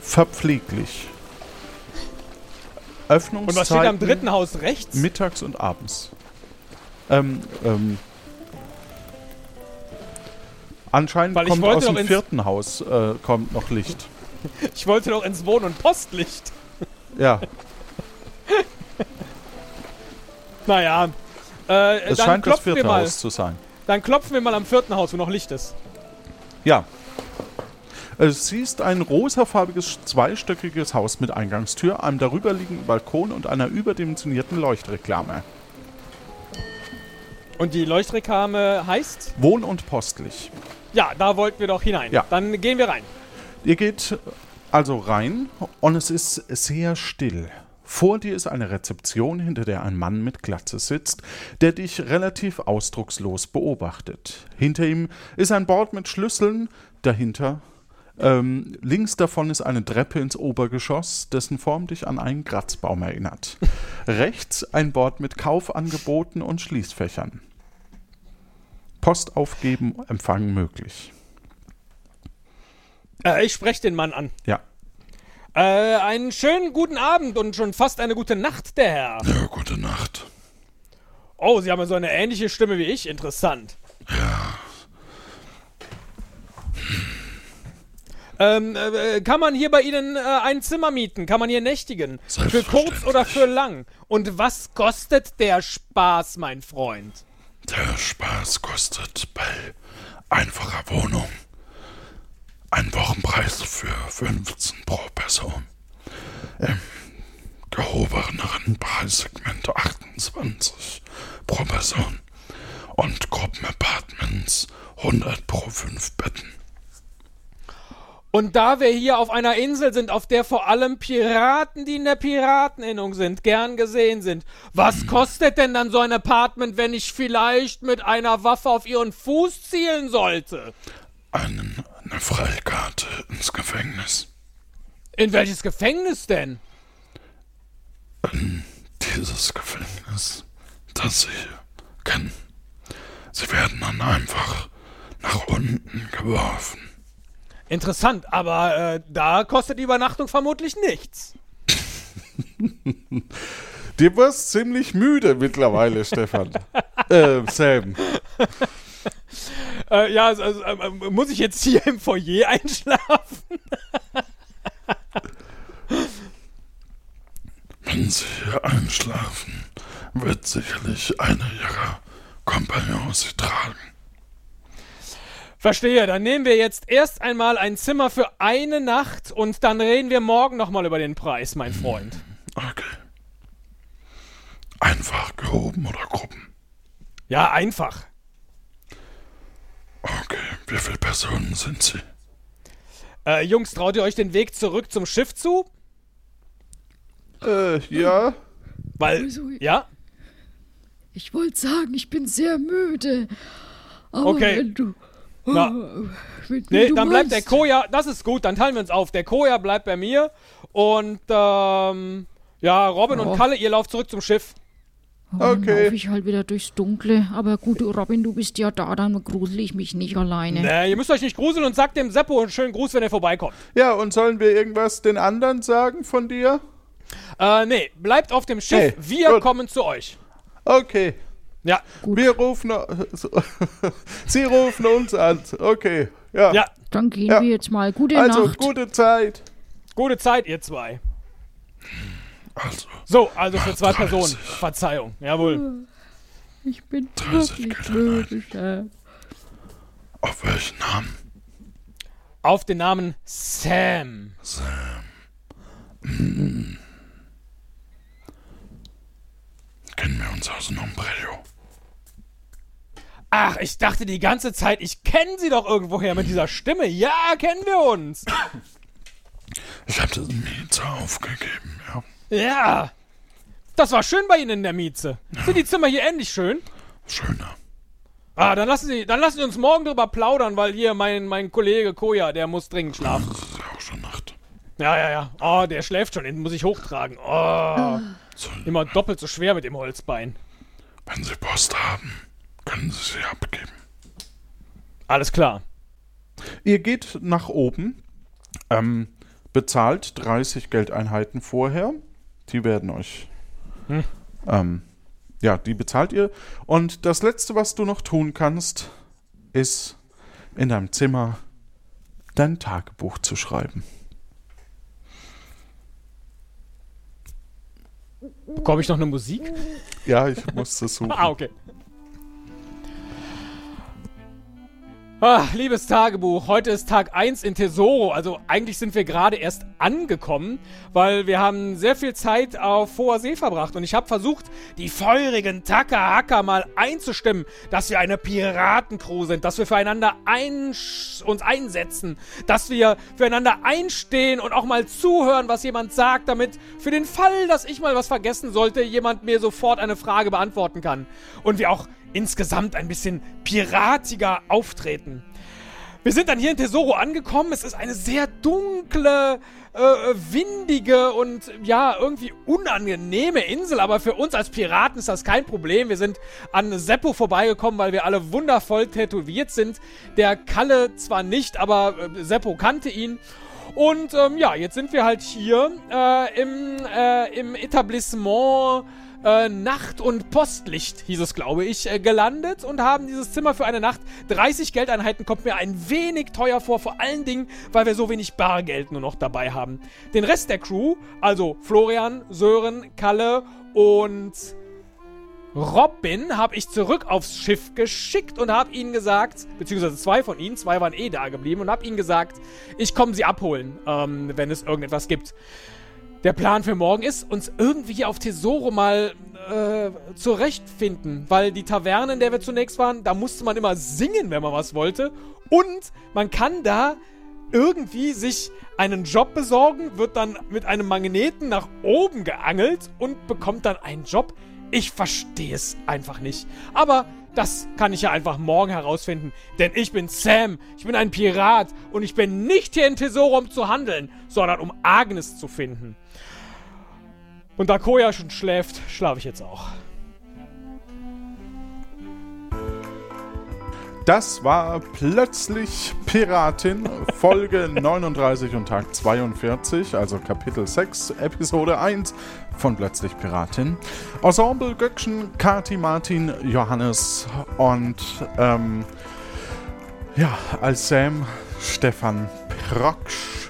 verpfleglich. Und Öffnungszeiten was steht am dritten Haus rechts? mittags und abends. Ähm, ähm, anscheinend Weil kommt aus dem vierten Haus äh, kommt noch Licht. Ich wollte doch ins Wohn- und Postlicht. Ja, Naja. Äh, es dann scheint das vierte mal. Haus zu sein. Dann klopfen wir mal am vierten Haus, wo noch Licht ist. Ja. Es siehst ein rosafarbiges zweistöckiges Haus mit Eingangstür, einem darüberliegenden Balkon und einer überdimensionierten Leuchtreklame. Und die Leuchtreklame heißt? Wohn- und postlich. Ja, da wollten wir doch hinein. Ja. Dann gehen wir rein. Ihr geht also rein und es ist sehr still. Vor dir ist eine Rezeption, hinter der ein Mann mit Glatze sitzt, der dich relativ ausdruckslos beobachtet. Hinter ihm ist ein Board mit Schlüsseln, dahinter ähm, links davon ist eine Treppe ins Obergeschoss, dessen Form dich an einen Kratzbaum erinnert. Rechts ein Board mit Kaufangeboten und Schließfächern. Post aufgeben, Empfang möglich. Äh, ich spreche den Mann an. Ja. Äh, einen schönen guten Abend und schon fast eine gute Nacht, der Herr. Ja, gute Nacht. Oh, Sie haben ja so eine ähnliche Stimme wie ich. Interessant. Ja. Ähm, äh, kann man hier bei Ihnen äh, ein Zimmer mieten? Kann man hier nächtigen? Für kurz oder für lang? Und was kostet der Spaß, mein Freund? Der Spaß kostet bei einfacher Wohnung einen Wochenpreis für 15 pro Person. Im gehobeneren Preissegment 28 pro Person. Und Gruppenapartments 100 pro 5 Betten. Und da wir hier auf einer Insel sind, auf der vor allem Piraten, die in der Pirateninnung sind, gern gesehen sind, was kostet denn dann so ein Apartment, wenn ich vielleicht mit einer Waffe auf ihren Fuß zielen sollte? Einen, eine Freikarte ins Gefängnis. In welches Gefängnis denn? In dieses Gefängnis, das Sie kennen. Sie werden dann einfach nach unten geworfen. Interessant, aber äh, da kostet die Übernachtung vermutlich nichts. Du wirst ziemlich müde mittlerweile, Stefan. äh, Sam. Äh, ja, also, äh, muss ich jetzt hier im Foyer einschlafen? Wenn Sie hier einschlafen, wird sicherlich einer Ihrer Kompagnons Sie tragen. Verstehe, dann nehmen wir jetzt erst einmal ein Zimmer für eine Nacht und dann reden wir morgen nochmal über den Preis, mein Freund. Okay. Einfach gehoben oder Gruppen. Ja, einfach. Wie viele Personen sind Sie? Äh, Jungs, traut ihr euch den Weg zurück zum Schiff zu? Äh, ja. Weil, Also, ja? Ich wollte sagen, ich bin sehr müde. Aber Okay. wenn du. Na. wenn, wenn Nee, du dann bleibt der Koja, das ist gut, dann teilen wir uns auf. Der Koja bleibt bei mir und, ähm, ja, Robin Oh. und Kalle, ihr lauft zurück zum Schiff. Dann Okay. laufe ich halt wieder durchs Dunkle. Aber gut, Robin, du bist ja da, dann grusel ich mich nicht alleine. Nee, ihr müsst euch nicht gruseln und sagt dem Seppo einen schönen Gruß, wenn er vorbeikommt. Ja, und sollen wir irgendwas den anderen sagen von dir? Äh, nee, bleibt auf dem Schiff, Hey, wir gut. kommen zu euch. Okay. Ja, Wir rufen. Sie rufen uns an. Okay. Ja. ja, Dann gehen Ja. wir jetzt mal. Gute also, Nacht. gute Zeit. gute Zeit, ihr zwei. Also, So, also für zwei 30. Personen. Verzeihung, jawohl. Ich bin 30 wirklich auf welchen Namen? Auf den Namen Sam. Sam. Hm. Kennen wir uns aus dem Ombrello? Ach, ich dachte die ganze Zeit, ich kenne sie doch irgendwoher mit dieser Stimme. Ja, kennen wir uns. Ich habe das Mieze aufgegeben, ja. Ja. Das war schön bei Ihnen in der Mieze. Sind die Zimmer hier ähnlich schön? Schöner. Ah, dann lassen Sie, dann lassen Sie uns morgen drüber plaudern, weil hier mein, mein Kollege Koja, der muss dringend schlafen. Das ist ja auch schon Nacht. Ja, ja, ja. Oh, der schläft schon, den muss ich hochtragen. Oh. Immer doppelt so schwer mit dem Holzbein. Wenn Sie Post haben, können Sie sie abgeben. Alles klar. Ihr geht nach oben, ähm, bezahlt 30 Geldeinheiten vorher. Die werden euch. Hm. Ähm, ja, die bezahlt ihr. Und das Letzte, was du noch tun kannst, ist in deinem Zimmer dein Tagebuch zu schreiben. Bekomme ich noch eine Musik? Ja, ich musste suchen. ah, okay. Ah, liebes Tagebuch, heute ist Tag 1 in Tesoro. Also eigentlich sind wir gerade erst angekommen, weil wir haben sehr viel Zeit auf hoher See verbracht und ich habe versucht, die feurigen Taka-Hacker mal einzustimmen, dass wir eine Piratencrew sind, dass wir füreinander ein uns einsetzen, dass wir füreinander einstehen und auch mal zuhören, was jemand sagt, damit für den Fall, dass ich mal was vergessen sollte, jemand mir sofort eine Frage beantworten kann. Und wir auch insgesamt ein bisschen piratiger auftreten. Wir sind dann hier in Tesoro angekommen. Es ist eine sehr dunkle, äh, windige und ja, irgendwie unangenehme Insel. Aber für uns als Piraten ist das kein Problem. Wir sind an Seppo vorbeigekommen, weil wir alle wundervoll tätowiert sind. Der Kalle zwar nicht, aber äh, Seppo kannte ihn. Und ähm, ja, jetzt sind wir halt hier äh, im, äh, im Etablissement äh, Nacht- und Postlicht, hieß es, glaube ich, äh, gelandet und haben dieses Zimmer für eine Nacht. 30 Geldeinheiten kommt mir ein wenig teuer vor, vor allen Dingen, weil wir so wenig Bargeld nur noch dabei haben. Den Rest der Crew, also Florian, Sören, Kalle und Robin habe ich zurück aufs Schiff geschickt und habe ihnen gesagt, beziehungsweise zwei von ihnen, zwei waren eh da geblieben und habe ihnen gesagt, ich komme sie abholen, ähm, wenn es irgendetwas gibt. Der Plan für morgen ist, uns irgendwie auf Tesoro mal äh, zurechtfinden, weil die Taverne, in der wir zunächst waren, da musste man immer singen, wenn man was wollte. Und man kann da irgendwie sich einen Job besorgen, wird dann mit einem Magneten nach oben geangelt und bekommt dann einen Job. Ich verstehe es einfach nicht. Aber das kann ich ja einfach morgen herausfinden. Denn ich bin Sam, ich bin ein Pirat und ich bin nicht hier in Tesoro, um zu handeln, sondern um Agnes zu finden. Und da Koya schon schläft, schlafe ich jetzt auch. Das war plötzlich Piratin, Folge 39 und Tag 42, also Kapitel 6, Episode 1 von Plötzlich Piratin. Ensemble Göckchen, Kati, Martin, Johannes und ähm, ja, als Sam Stefan Proksch.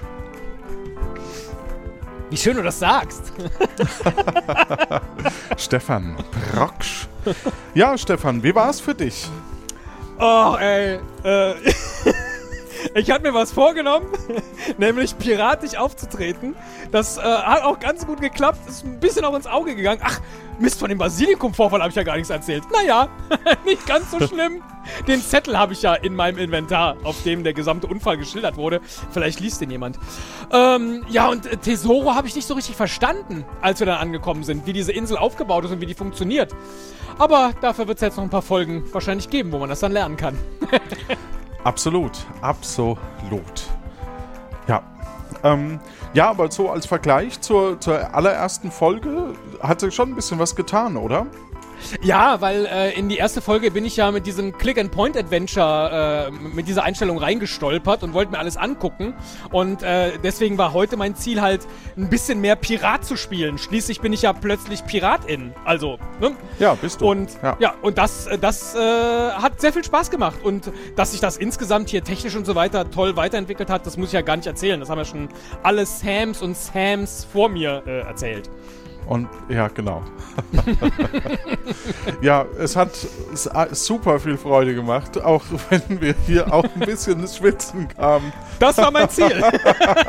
Wie schön du das sagst. Stefan Proksch. Ja, Stefan, wie war es für dich? Oh, ey. Äh, ich hatte mir was vorgenommen, nämlich piratisch aufzutreten. Das äh, hat auch ganz gut geklappt. Ist ein bisschen auch ins Auge gegangen. Ach, Mist, von dem Basilikum-Vorfall habe ich ja gar nichts erzählt. Naja, nicht ganz so schlimm. Den Zettel habe ich ja in meinem Inventar, auf dem der gesamte Unfall geschildert wurde. Vielleicht liest den jemand. Ähm, ja, und äh, Tesoro habe ich nicht so richtig verstanden, als wir dann angekommen sind, wie diese Insel aufgebaut ist und wie die funktioniert. Aber dafür wird es jetzt noch ein paar Folgen wahrscheinlich geben, wo man das dann lernen kann. absolut, absolut. Ja. Ähm, ja, aber so als Vergleich zur, zur allerersten Folge hat sich schon ein bisschen was getan, oder? Ja, weil äh, in die erste Folge bin ich ja mit diesem Click-and-Point-Adventure, äh, mit dieser Einstellung reingestolpert und wollte mir alles angucken. Und äh, deswegen war heute mein Ziel halt, ein bisschen mehr Pirat zu spielen. Schließlich bin ich ja plötzlich Piratin. Also, ne? Ja, bist du. Und ja, ja und das, das äh, hat sehr viel Spaß gemacht. Und dass sich das insgesamt hier technisch und so weiter toll weiterentwickelt hat, das muss ich ja gar nicht erzählen. Das haben ja schon alle Sams und Sams vor mir äh, erzählt. Und ja, genau. ja, es hat super viel Freude gemacht, auch wenn wir hier auch ein bisschen ins Schwitzen kamen. Das war mein Ziel.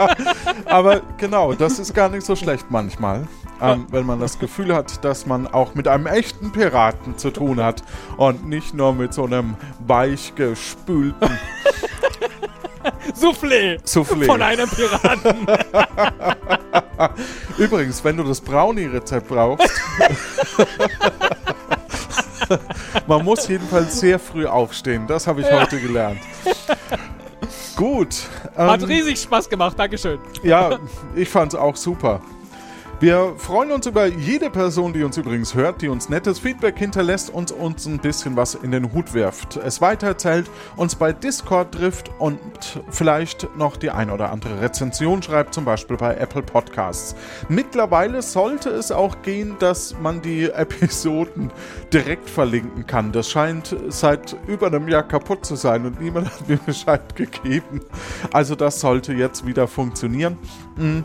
Aber genau, das ist gar nicht so schlecht manchmal. Ähm, wenn man das Gefühl hat, dass man auch mit einem echten Piraten zu tun hat und nicht nur mit so einem weichgespülten Soufflé, Soufflé von einem Piraten. Übrigens, wenn du das Brownie-Rezept brauchst, man muss jedenfalls sehr früh aufstehen. Das habe ich ja. heute gelernt. Gut. Ähm, Hat riesig Spaß gemacht, Dankeschön. Ja, ich fand es auch super. Wir freuen uns über jede Person, die uns übrigens hört, die uns nettes Feedback hinterlässt und uns ein bisschen was in den Hut wirft, es weitererzählt, uns bei Discord trifft und vielleicht noch die ein oder andere Rezension schreibt, zum Beispiel bei Apple Podcasts. Mittlerweile sollte es auch gehen, dass man die Episoden direkt verlinken kann. Das scheint seit über einem Jahr kaputt zu sein und niemand hat mir Bescheid gegeben. Also das sollte jetzt wieder funktionieren. Hm.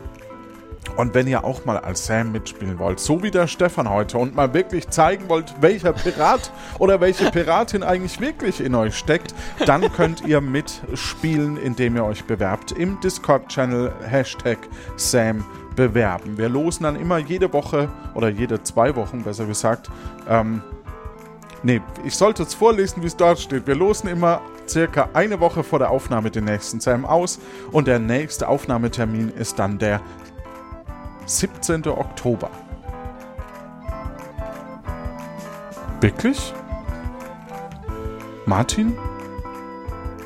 Und wenn ihr auch mal als Sam mitspielen wollt, so wie der Stefan heute, und mal wirklich zeigen wollt, welcher Pirat oder welche Piratin eigentlich wirklich in euch steckt, dann könnt ihr mitspielen, indem ihr euch bewerbt im Discord-Channel Hashtag Sam bewerben. Wir losen dann immer jede Woche oder jede zwei Wochen, besser gesagt, ähm, Nee, ich sollte es vorlesen, wie es dort steht. Wir losen immer circa eine Woche vor der Aufnahme den nächsten Sam aus und der nächste Aufnahmetermin ist dann der 17. Oktober. Wirklich? Martin?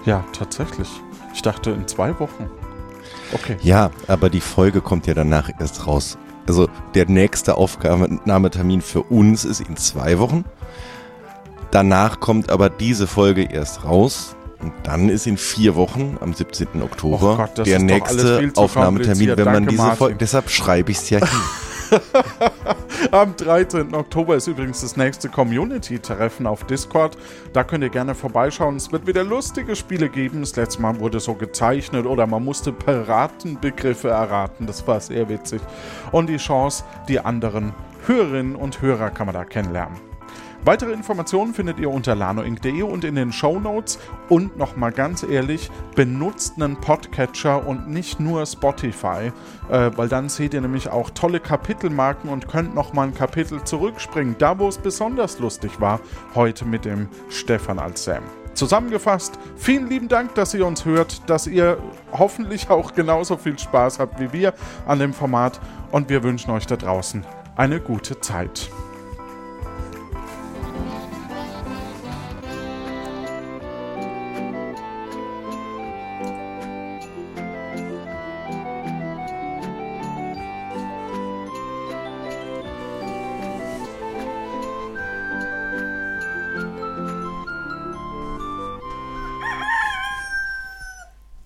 Ja, tatsächlich. Ich dachte in zwei Wochen. Okay. Ja, aber die Folge kommt ja danach erst raus. Also der nächste Aufnahmetermin für uns ist in zwei Wochen. Danach kommt aber diese Folge erst raus. Und dann ist in vier Wochen, am 17. Oktober, Gott, der nächste Aufnahmetermin, wenn man diese Folge. Deshalb schreibe ich es ja hin. Am 13. Oktober ist übrigens das nächste Community-Treffen auf Discord. Da könnt ihr gerne vorbeischauen. Es wird wieder lustige Spiele geben. Das letzte Mal wurde so gezeichnet oder man musste Piratenbegriffe erraten. Das war sehr witzig. Und die Chance, die anderen Hörerinnen und Hörer kann man da kennenlernen. Weitere Informationen findet ihr unter lanoinc.de und in den Show Notes. Und nochmal ganz ehrlich, benutzt einen Podcatcher und nicht nur Spotify, äh, weil dann seht ihr nämlich auch tolle Kapitelmarken und könnt nochmal ein Kapitel zurückspringen, da wo es besonders lustig war, heute mit dem Stefan als Sam. Zusammengefasst, vielen lieben Dank, dass ihr uns hört, dass ihr hoffentlich auch genauso viel Spaß habt wie wir an dem Format und wir wünschen euch da draußen eine gute Zeit.